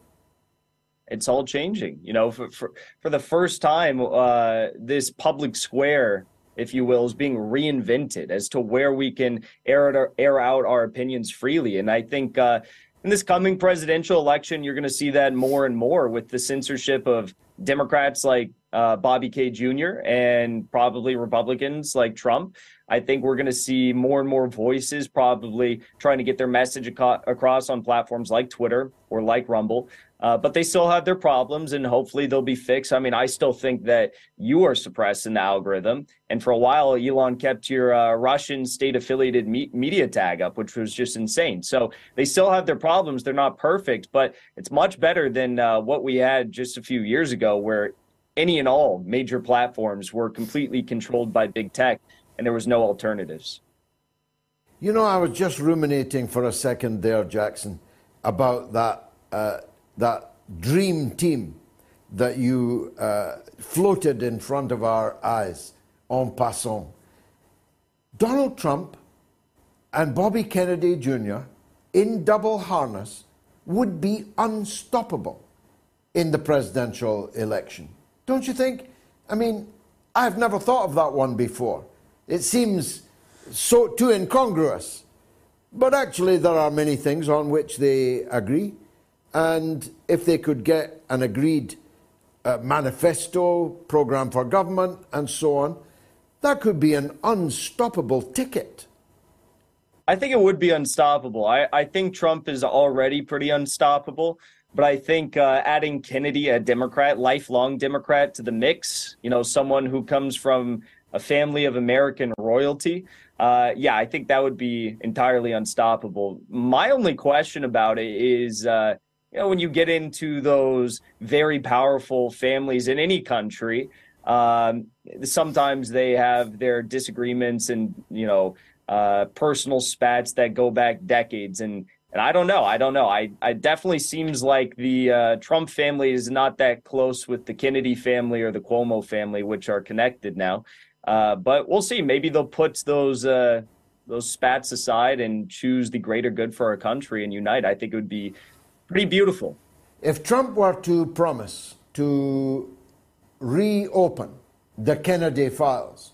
F: It's all changing. You know, for for, for the first time, uh, this public square, if you will, is being reinvented as to where we can air it, air out our opinions freely. And I think uh, in this coming presidential election, you're going to see that more and more with the censorship of Democrats like uh, Bobby K. Jr. and probably Republicans like Trump. I think we're going to see more and more voices probably trying to get their message ac- across on platforms like Twitter or like Rumble. Uh, but they still have their problems and hopefully they'll be fixed. I mean, I still think that you are suppressing the algorithm. And for a while, Elon kept your uh, Russian state affiliated me- media tag up, which was just insane. So they still have their problems. They're not perfect, but it's much better than uh, what we had just a few years ago, where any and all major platforms were completely controlled by big tech and there was no alternatives.
B: You know, I was just ruminating for a second there, Jackson, about that, uh, that dream team that you uh, floated in front of our eyes en passant. Donald Trump and Bobby Kennedy Jr. in double harness would be unstoppable in the presidential election. Don't you think? I mean, I've never thought of that one before. It seems so too incongruous. But actually, there are many things on which they agree. And if they could get an agreed uh, manifesto, program for government, and so on, that could be an unstoppable ticket.
F: I think it would be unstoppable. I, I think Trump is already pretty unstoppable. But I think uh, adding Kennedy, a Democrat, lifelong Democrat, to the mix, you know, someone who comes from a family of American royalty, uh, yeah, I think that would be entirely unstoppable. My only question about it is, uh, you know, when you get into those very powerful families in any country, um, sometimes they have their disagreements and you know uh, personal spats that go back decades. And and I don't know. I don't know. I, I definitely seems like the uh, Trump family is not that close with the Kennedy family or the Cuomo family, which are connected now. Uh, but we'll see. Maybe they'll put those uh, those spats aside and choose the greater good for our country and unite. I think it would be pretty beautiful.
B: If Trump were to promise to reopen the Kennedy files,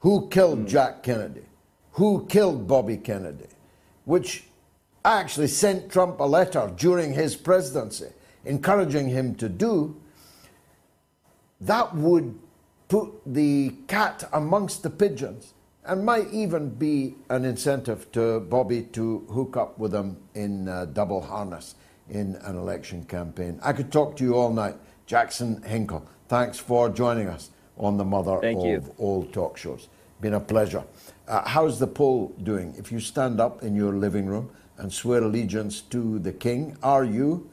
B: who killed mm. Jack Kennedy, who killed Bobby Kennedy, which I actually sent Trump a letter during his presidency encouraging him to do, that would put the cat amongst the pigeons and might even be an incentive to Bobby to hook up with him in uh, double harness in an election campaign. I could talk to you all night. Jackson Hinkle, thanks for joining us on the mother
F: Thank
B: of
F: you.
B: all talk shows. Been a pleasure. Uh, how's the poll doing? If you stand up in your living room and swear allegiance to the king, are you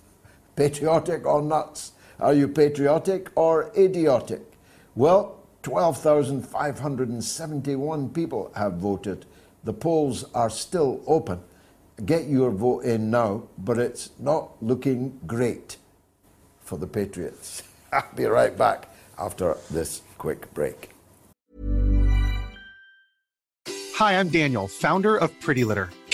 B: <laughs> patriotic or nuts? Are you patriotic or idiotic? Well, 12,571 people have voted. The polls are still open. Get your vote in now, but it's not looking great for the Patriots. <laughs> I'll be right back after this quick break.
G: Hi, I'm Daniel, founder of Pretty Litter.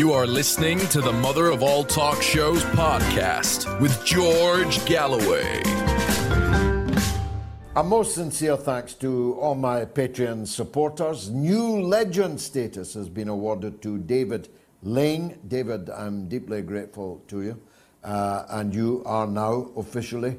A: You are listening to the Mother of All Talk Shows podcast with George Galloway.
B: A most sincere thanks to all my Patreon supporters. New legend status has been awarded to David Lane. David, I'm deeply grateful to you. Uh, and you are now officially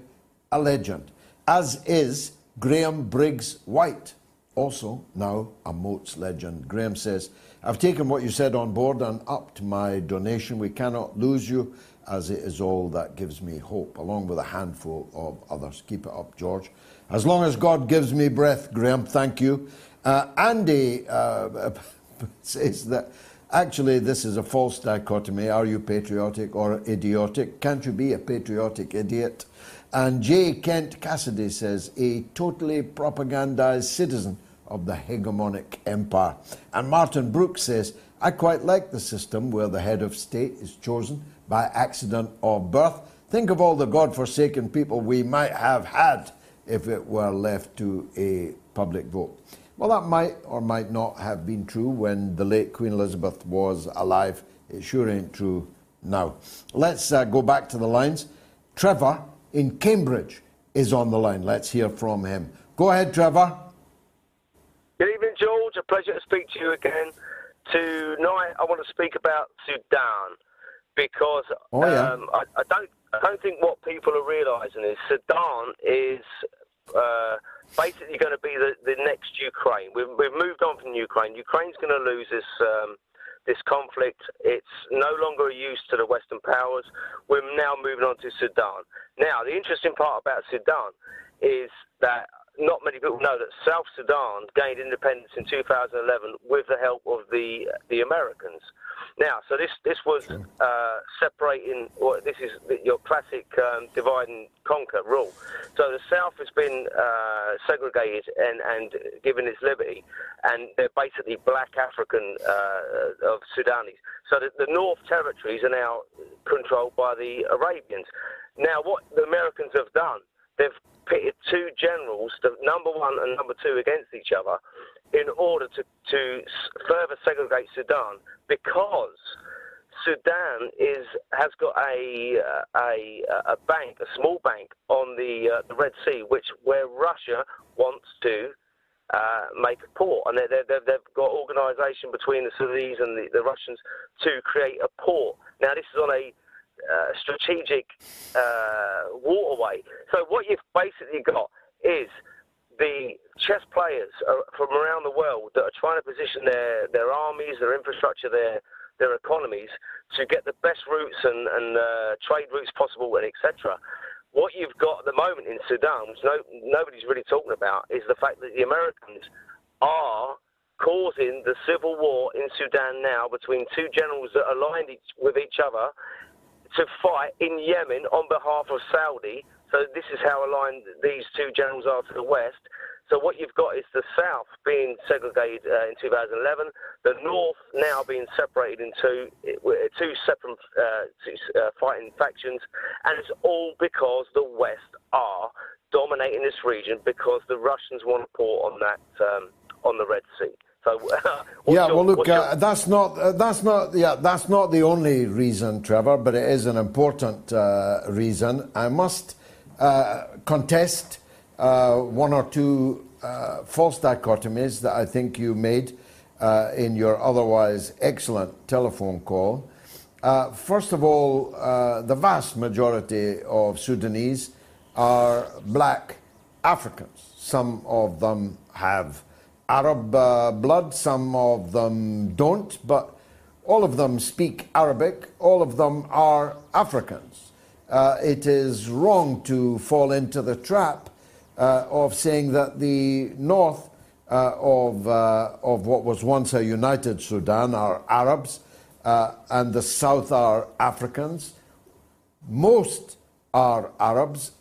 B: a legend, as is Graham Briggs White, also now a Moats legend. Graham says, I've taken what you said on board and upped my donation. We cannot lose you, as it is all that gives me hope, along with a handful of others. Keep it up, George. As long as God gives me breath, Graham, thank you. Uh, Andy uh, <laughs> says that actually this is a false dichotomy. Are you patriotic or idiotic? Can't you be a patriotic idiot? And J. Kent Cassidy says, a totally propagandized citizen of the hegemonic empire. And Martin Brooks says, I quite like the system where the head of state is chosen by accident or birth. Think of all the God-forsaken people we might have had if it were left to a public vote. Well, that might or might not have been true when the late Queen Elizabeth was alive. It sure ain't true now. Let's uh, go back to the lines. Trevor in Cambridge is on the line. Let's hear from him. Go ahead, Trevor.
H: Good evening, George. A pleasure to speak to you again. Tonight, I want to speak about Sudan because
B: oh, yeah.
H: um, I, I, don't. I don't think what people are realising is Sudan is uh, basically going to be the, the next Ukraine. We've, we've moved on from Ukraine. Ukraine's going to lose this. Um, this conflict. It's no longer a use to the Western powers. We're now moving on to Sudan. Now, the interesting part about Sudan is that not many people know that South Sudan gained independence in 2011 with the help of the the Americans. Now, so this this was uh, separating. Well, this is your classic um, divide and conquer rule. So the South has been uh, segregated and and given its liberty, and they're basically black African uh, of Sudanese. So the, the North territories are now controlled by the Arabians. Now, what the Americans have done, they've pitted two generals, the number one and number two, against each other in order to, to further segregate Sudan because Sudan is has got a a, a bank, a small bank on the, uh, the Red Sea, which where Russia wants to uh, make a port, and they have got organisation between the Sudanese and the, the, Russians to create a port. Now this is on a uh, strategic uh, waterway. So what you've basically got is the chess players from around the world that are trying to position their, their armies, their infrastructure, their their economies to get the best routes and, and uh, trade routes possible, and etc. What you've got at the moment in Sudan, which no, nobody's really talking about, is the fact that the Americans are causing the civil war in Sudan now between two generals that aligned each, with each other to fight in Yemen on behalf of Saudi. So this is how aligned these two generals are to the West. So what you've got is the South being segregated uh, in 2011, the North now being separated into two separate uh, two, uh, fighting factions, and it's all because the West are dominating this region because the Russians want to port on that um, on the Red Sea. So, <laughs>
B: yeah, your, well, look, uh, that's not uh, that's not yeah that's not the only reason, Trevor, but it is an important uh, reason. I must uh, contest uh, one or two uh, false dichotomies that I think you made uh, in your otherwise excellent telephone call. Uh, first of all, uh, the vast majority of Sudanese are black Africans. Some of them have Arab uh, blood, some of them don't, but all of them speak Arabic, all of them are Africans. it is wrong to fall into the trap uh, of saying that the north uh, of, uh, of what was once a united Sudan are Arabs uh, and the south are Africans. Most are Arabs,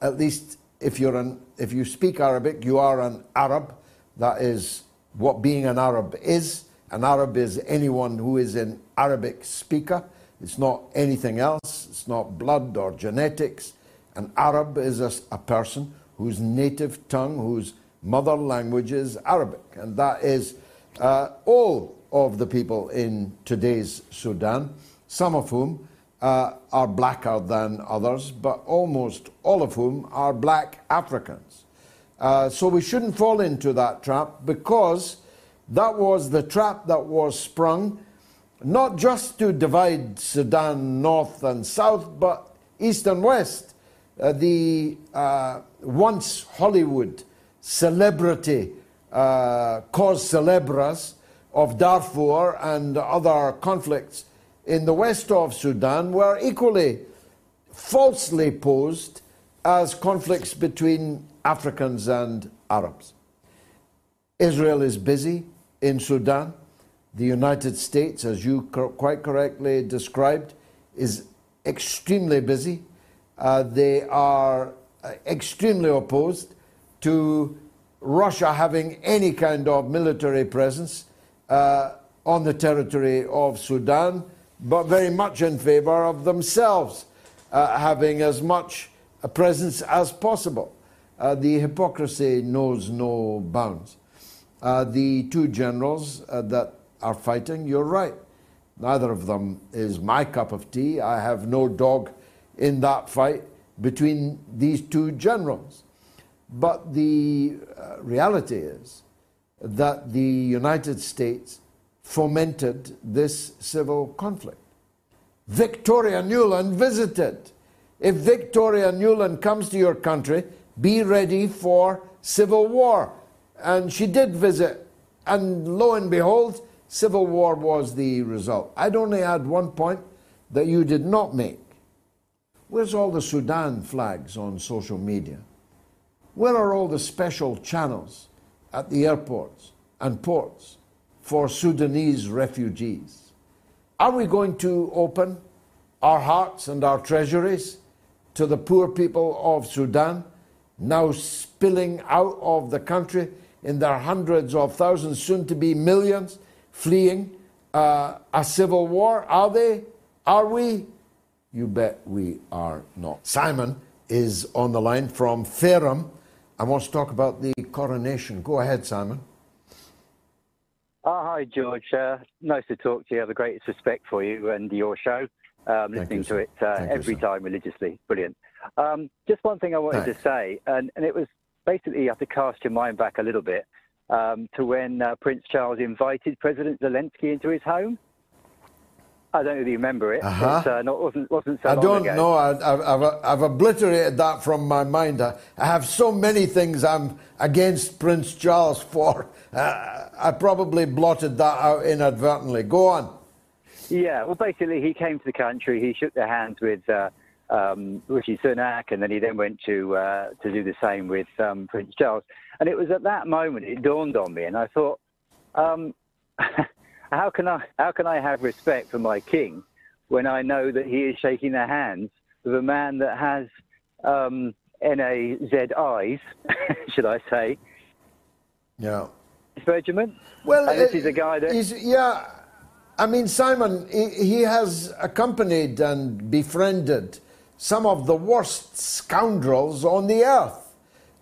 B: at least if, you're an, if you speak Arabic, you are an Arab. That is what being an Arab is. An Arab is anyone who is an Arabic speaker. It's not anything else. It's not blood or genetics. An Arab is a, a person whose native tongue, whose mother language is Arabic. And that is uh, all of the people in today's Sudan, some of whom uh, are blacker than others, but almost all of whom are black Africans. Uh, so we shouldn't fall into that trap because that was the trap that was sprung not just to divide Sudan north and south, but east and west. Uh, the uh, once Hollywood celebrity uh, cause celebras of Darfur and other conflicts in the west of Sudan were equally falsely posed as conflicts between Africans and Arabs. Israel is busy in Sudan. The United States, as you quite correctly described, is extremely busy. Uh, they are uh, extremely opposed to Russia having any kind of military presence uh, on the territory of Sudan, but very much in favor of themselves uh, having as much a presence as possible. Uh, the hypocrisy knows no bounds. Uh, the two generals uh, that are fighting, you're right. Neither of them is my cup of tea. I have no dog in that fight between these two generals. But the uh, reality is that the United States fomented this civil conflict. Victoria Nuland visited. If Victoria Nuland comes to your country, be ready for civil war. And she did visit, and lo and behold, civil war was the result. I'd only add one point that you did not make. Where's all the Sudan flags on social media? Where are all the special channels at the airports and ports for Sudanese refugees? Are we going to open our hearts and our treasuries to the poor people of Sudan, now spilling out of the country in their hundreds of thousands, soon to be millions, fleeing uh, a civil war? Are they? Are we? You bet we are not. Simon is on the line from Fareham and wants to talk about the coronation. Go ahead, Simon.
I: Oh, hi, George. Uh, nice to talk to you. I have the greatest respect for you and your show. Um, listening
B: you,
I: to it uh, every
B: you,
I: time religiously. Brilliant. Um, just one thing I wanted
B: Thanks.
I: to say, and, and, it was basically you have to cast your mind back a little bit um, to when uh, Prince Charles invited President Zelensky into his home. I don't know if you remember it.
B: Uh-huh.
I: It uh, not, wasn't, wasn't so
B: I don't
I: ago.
B: know. I, I've, I've, I've obliterated that from my mind. I, I have so many things I'm against Prince Charles <laughs> for. Uh, I probably blotted that out inadvertently. Go on.
I: Yeah, well, basically, he came to the country. He shook their hands with uh, um, Rishi Sunak, and then he then went to uh, to do the same with um, Prince Charles. And it was at that moment it dawned on me, and I thought, um, <laughs> how can I how can I have respect for my king when I know that he is shaking the hands with a man that has um, eyes, <laughs> should I say?
B: Yeah.
I: Regiment.
B: Well,
I: and this is a guy that
B: yeah, I mean, Simon, he, he has accompanied and befriended some of the worst scoundrels on the earth.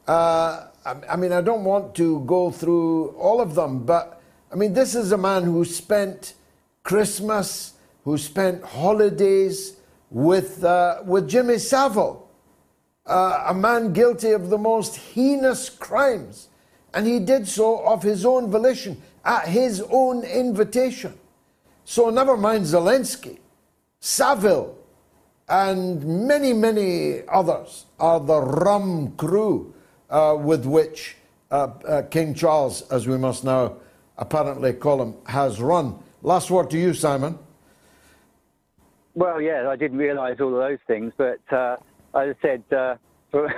B: Uh, I, I mean, I don't want to go through all of them, but I mean, this is a man who spent Christmas, who spent holidays with, uh, with Jimmy Savile, uh, a man guilty of the most heinous crimes. And he did so of his own volition, at his own invitation. So never mind Zelensky, Savile, and many, many others are the rum crew uh, with which uh, uh, King Charles, as we must now apparently call him, has run. Last word to you, Simon.
I: Well, yeah, I didn't realise all of those things, but uh, as I said, uh, <laughs> from,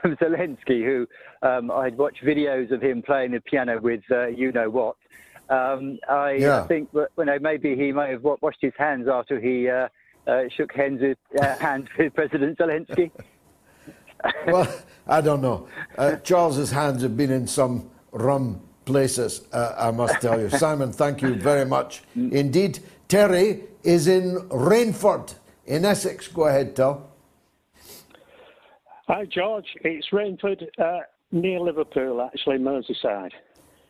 I: from Zelensky, who um, I'd watched videos of him playing the piano with uh, you know what. Um, I,
B: Yeah.
I: I think that you know, maybe he may have washed his hands after he uh, shook hands with, uh, <laughs> hands with President Zelensky. <laughs>
B: well, I don't know. Uh, Charles's hands have been in some rum places, uh, I must tell you. Simon, thank you very much indeed. Terry is in Rainford in Essex. Go ahead, Tel.
J: Hi, George. It's Rainford uh, near Liverpool, actually, Merseyside.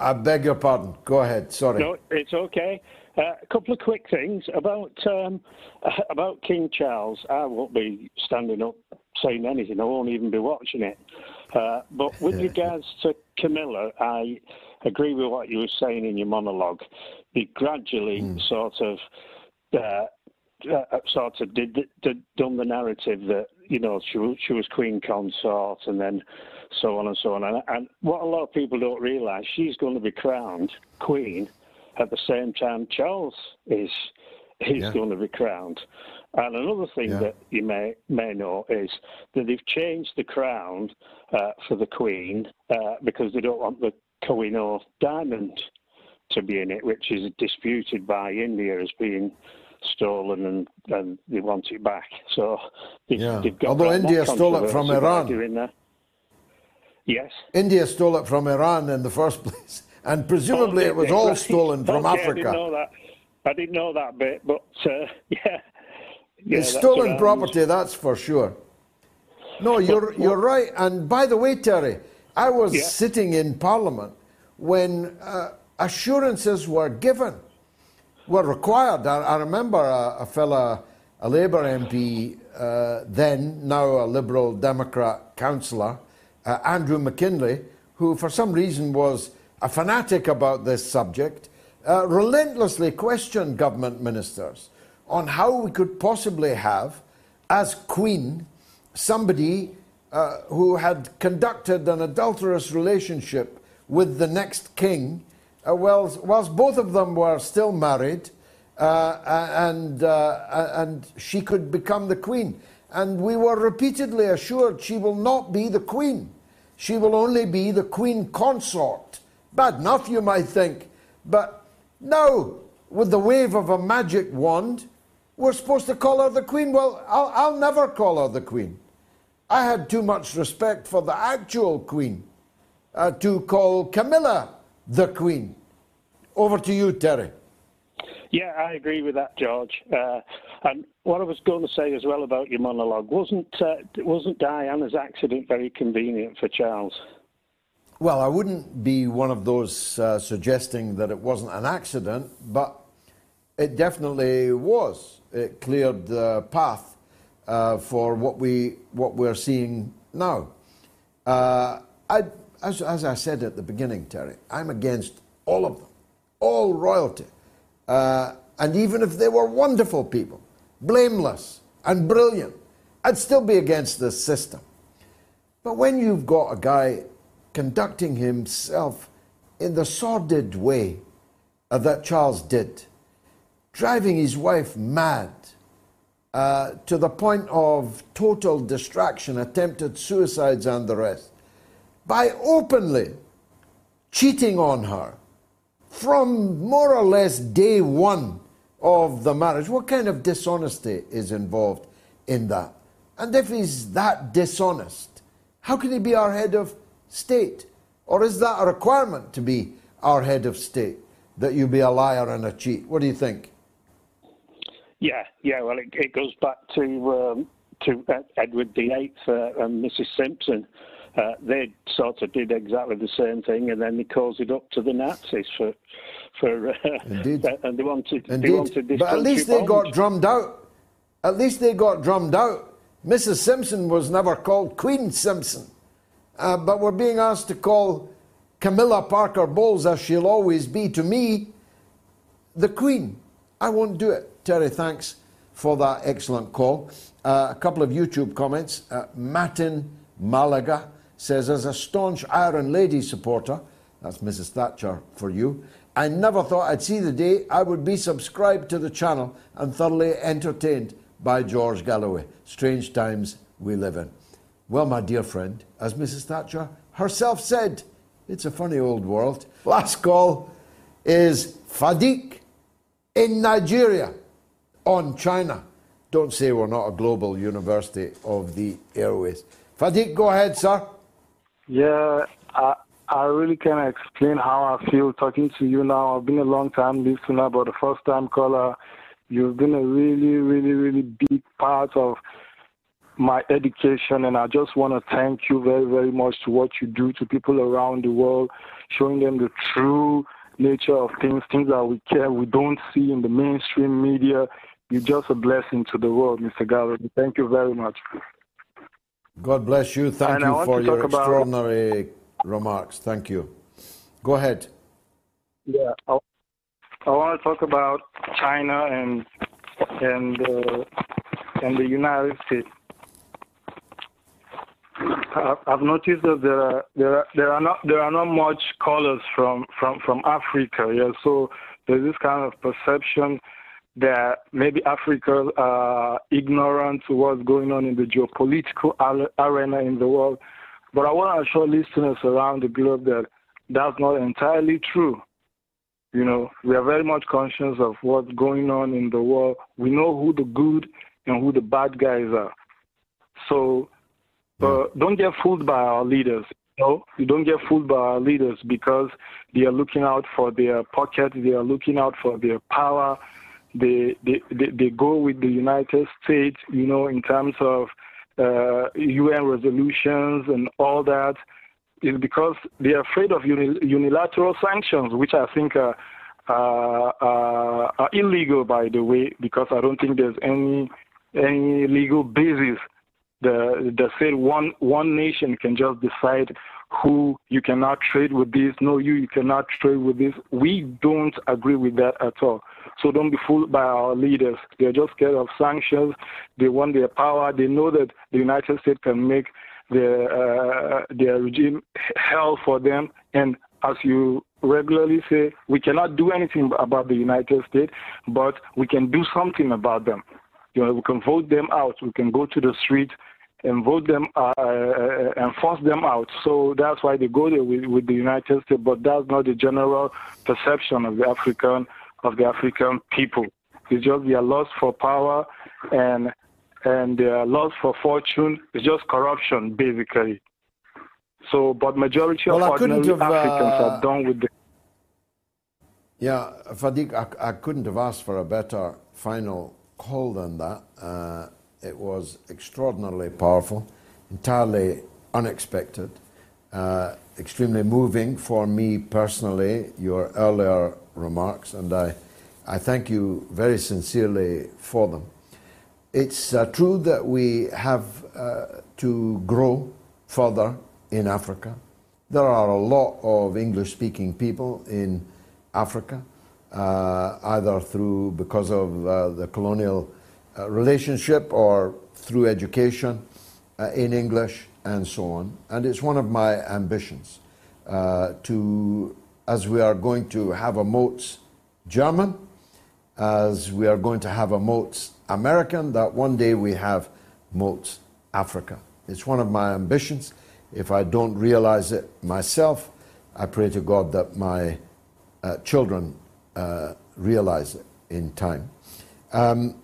B: I beg your pardon. Go ahead. Sorry.
J: No, it's okay. Uh, a couple of quick things about um, <laughs> about King Charles. I won't be standing up saying anything. I won't even be watching it. Uh, but with regards to Camilla, I agree with what you were saying in your monologue. He gradually sort of uh, uh, sort of did, did done the narrative that you know she was, she was queen consort and then so on and so on. And, and what a lot of people don't realise, she's going to be crowned queen at the same time Charles is is
B: Yeah.
J: going to be crowned. And another thing
B: Yeah.
J: that you may may know is that they've changed the crown uh, for the queen uh, because they don't want the Kohinoor diamond to be in it, which is disputed by India as being stolen and, and they want it back. So they've,
B: Yeah.
J: they've got
B: Although India stole it from Iran.
J: Yes.
B: India stole it from Iran in the first <laughs> place, and presumably
J: Oh,
B: it was all
J: Right.
B: stolen from
J: Okay, I didn't
B: Africa.
J: know that. I didn't know that bit, but uh, <laughs> yeah. yeah
B: it's stolen property, that's for sure. No, you're you're right. And by the way, Terry, I was
J: Yeah.
B: sitting in Parliament when uh, assurances were given, were required. I, I remember a, a fella, a Labour MP, uh, then now a Liberal Democrat councillor, uh, Andrew Mackinlay, who for some reason was a fanatic about this subject, uh, relentlessly questioned government ministers on how we could possibly have, as Queen, somebody uh, who had conducted an adulterous relationship with the next king, uh, whilst, whilst both of them were still married, uh, and, uh, and she could become the queen. And we were repeatedly assured she will not be the queen. She will only be the queen consort. Bad enough, you might think. But now, with the wave of a magic wand, we're supposed to call her the queen. Well, I'll, I'll never call her the queen. I had too much respect for the actual queen uh, to call Camilla the queen. Over to you, Terry.
J: Yeah, I agree with that, George. Uh, and what I was going to say as well about your monologue wasn't uh, wasn't Diana's accident very convenient for Charles?
B: Well, I wouldn't be one of those uh, suggesting that it wasn't an accident, but it definitely was. It cleared the path uh, for what we what we're seeing now. Uh, I, as, as I said at the beginning, Terry, I'm against all of them, all royalty. Uh, and even if they were wonderful people, blameless and brilliant, I'd still be against this system. But when you've got a guy conducting himself in the sordid way uh, that Charles did, driving his wife mad uh, to the point of total distraction, attempted suicides, and the rest, by openly cheating on her from more or less day one of the marriage. What kind of dishonesty is involved in that? And if he's that dishonest, how can he be our head of state? Or is that a requirement to be our head of state, that you be a liar and a cheat? What do you think?
J: Yeah, yeah. Well, it, it goes back to um, to Edward VIII uh, and Mrs. Simpson. Uh, they sort of did exactly the same thing, and then they caused it up to the Nazis for for uh,
B: Indeed. <laughs>
J: and they wanted
B: Indeed.
J: they wanted this
B: but at least they
J: bombed.
B: got drummed out. At least they got drummed out. Mrs. Simpson was never called Queen Simpson, uh, but we're being asked to call Camilla Parker Bowles, as she'll always be to me, the Queen. I won't do it. Terry, thanks for that excellent call. Uh, a couple of YouTube comments. Uh, Martin Malaga says, as a staunch Iron Lady supporter, that's Mrs. Thatcher for you, I never thought I'd see the day I would be subscribed to the channel and thoroughly entertained by George Galloway. Strange times we live in. Well, my dear friend, as Mrs. Thatcher herself said, it's a funny old world. Last call is Fadik in Nigeria on China. Don't say we're not a global university of the airways. Fadik, go ahead, sir.
K: Yeah, I, I really can't explain how I feel talking to you now. I've been a long time listener, but the first time caller, you've been a really, really, really big part of my education, and I just want to thank you very, very much to what you do to people around the world, showing them the true nature of things, things that we care, we don't see in the mainstream media. You're just a blessing to the world, Mr. Galloway. Thank you very much.
B: God bless you. Thank
K: And
B: you for your
K: talk about-
B: extraordinary remarks. Thank you. Go ahead.
K: Yeah, I, I want to talk about China and and uh, and the United States. I've noticed that there are there are there are not there are not much callers from from from Africa. Yeah, so there's this kind of perception that maybe Africa are ignorant to what's going on in the geopolitical arena in the world. But I want to assure listeners around the globe that that's not entirely true. You know, we are very much conscious of what's going on in the world. We know who the good and who the bad guys are. So uh, don't get fooled by our leaders. No, you don't get fooled by our leaders because they are looking out for their pocket, They are looking out for their power. They they they, they go with the United States. You know, in terms of uh, UN resolutions and all that, is because they are afraid of uni- unilateral sanctions, which I think are, uh, are, are illegal, by the way, because I don't think there's any any legal basis the the said one one nation can just decide who you cannot trade with this, no you you cannot trade with this. We don't agree with that at all. So don't be fooled by our leaders. They're just scared of sanctions. They want their power. They know that the United States can make the uh, their regime hell for them. And as you regularly say, we cannot do anything about the United States, but we can do something about them. You know, we can vote them out. We can go to the street and vote them uh, uh, and force them out. So that's why they go there with, with the United States. But that's not the general perception of the African of the African people. It's just their lust for power and and their lust for fortune. It's just corruption, basically. So, but majority
B: Well,
K: of ordinary
B: have,
K: Africans
B: uh,
K: are done with the
B: Yeah, Fadik, I, I couldn't have asked for a better final call than that. Uh, it was extraordinarily powerful, entirely unexpected, uh, extremely moving for me personally, your earlier remarks, and I, I thank you very sincerely for them. It's uh, true that we have uh, to grow further in Africa. There are a lot of English speaking people in Africa, uh, either through because of uh, the colonial uh, relationship or through education uh, in English and so on. And it's one of my ambitions uh, to, as we are going to have a Moats German, as we are going to have a Moats American, that one day we have Moats Africa. It's one of my ambitions. If I don't realize it myself, I pray to God that my uh, children uh, realize it in time. Um,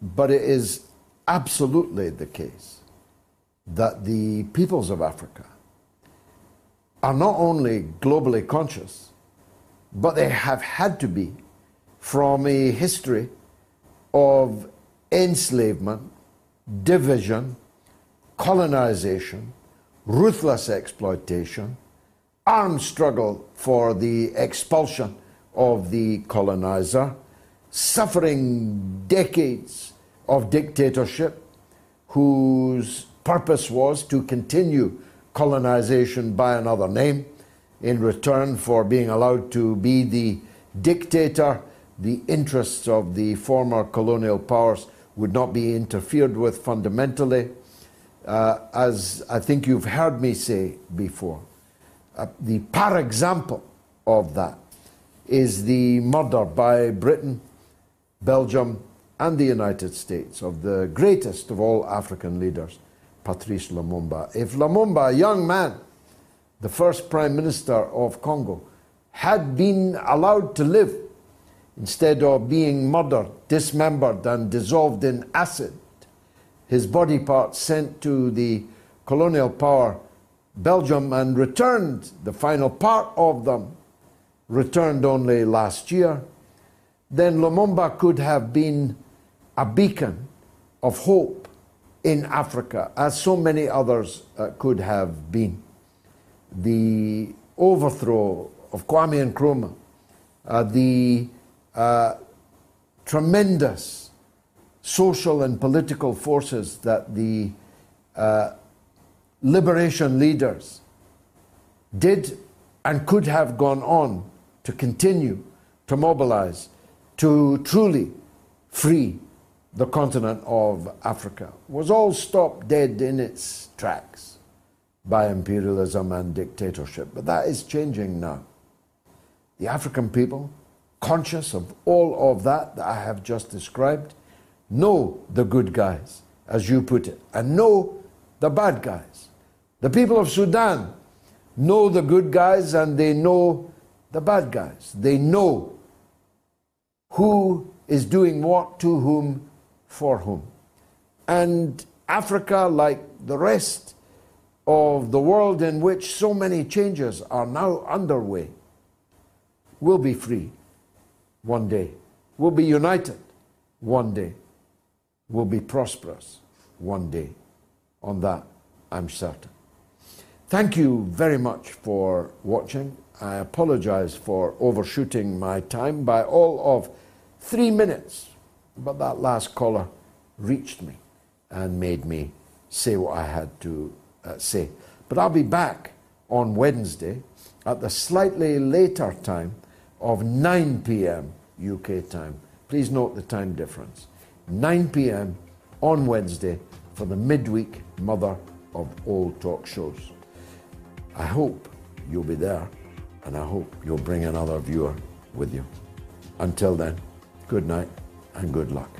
B: but it is absolutely the case that the peoples of Africa are not only globally conscious, but they have had to be from a history of enslavement, division, colonization, ruthless exploitation, armed struggle for the expulsion of the colonizer, suffering decades of dictatorship whose purpose was to continue colonization by another name in return for being allowed to be the dictator. The interests of the former colonial powers would not be interfered with fundamentally. Uh, as I think you've heard me say before, uh, the par example of that is the murder by Britain, Belgium, and the United States of the greatest of all African leaders, Patrice Lumumba. If Lumumba, a young man, the first prime minister of Congo, had been allowed to live instead of being murdered, dismembered, and dissolved in acid, his body parts sent to the colonial power Belgium and returned, the final part of them returned only last year, then Lumumba could have been a beacon of hope in Africa, as so many others uh, could have been. The overthrow of Kwame Nkrumah, uh, the uh, tremendous social and political forces that the uh, liberation leaders did and could have gone on to continue to mobilize to truly free the continent of Africa was all stopped dead in its tracks by imperialism and dictatorship. But that is changing now. The African people, conscious of all of that that I have just described, know the good guys, as you put it, and know the bad guys. The people of Sudan know the good guys and they know the bad guys. They know who is doing what to whom for whom. And Africa, like the rest of the world in which so many changes are now underway, will be free one day, will be united one day, will be prosperous one day. On that, I'm certain. Thank you very much for watching. I apologize for overshooting my time by all of three minutes, but that last caller reached me and made me say what I had to uh, say. But I'll be back on Wednesday at the slightly later time of 9 p.m. UK time. Please note the time difference. 9 p.m. on Wednesday for the midweek Mother of all talk shows. I hope you'll be there, and I hope you'll bring another viewer with you. Until then, good night and good luck.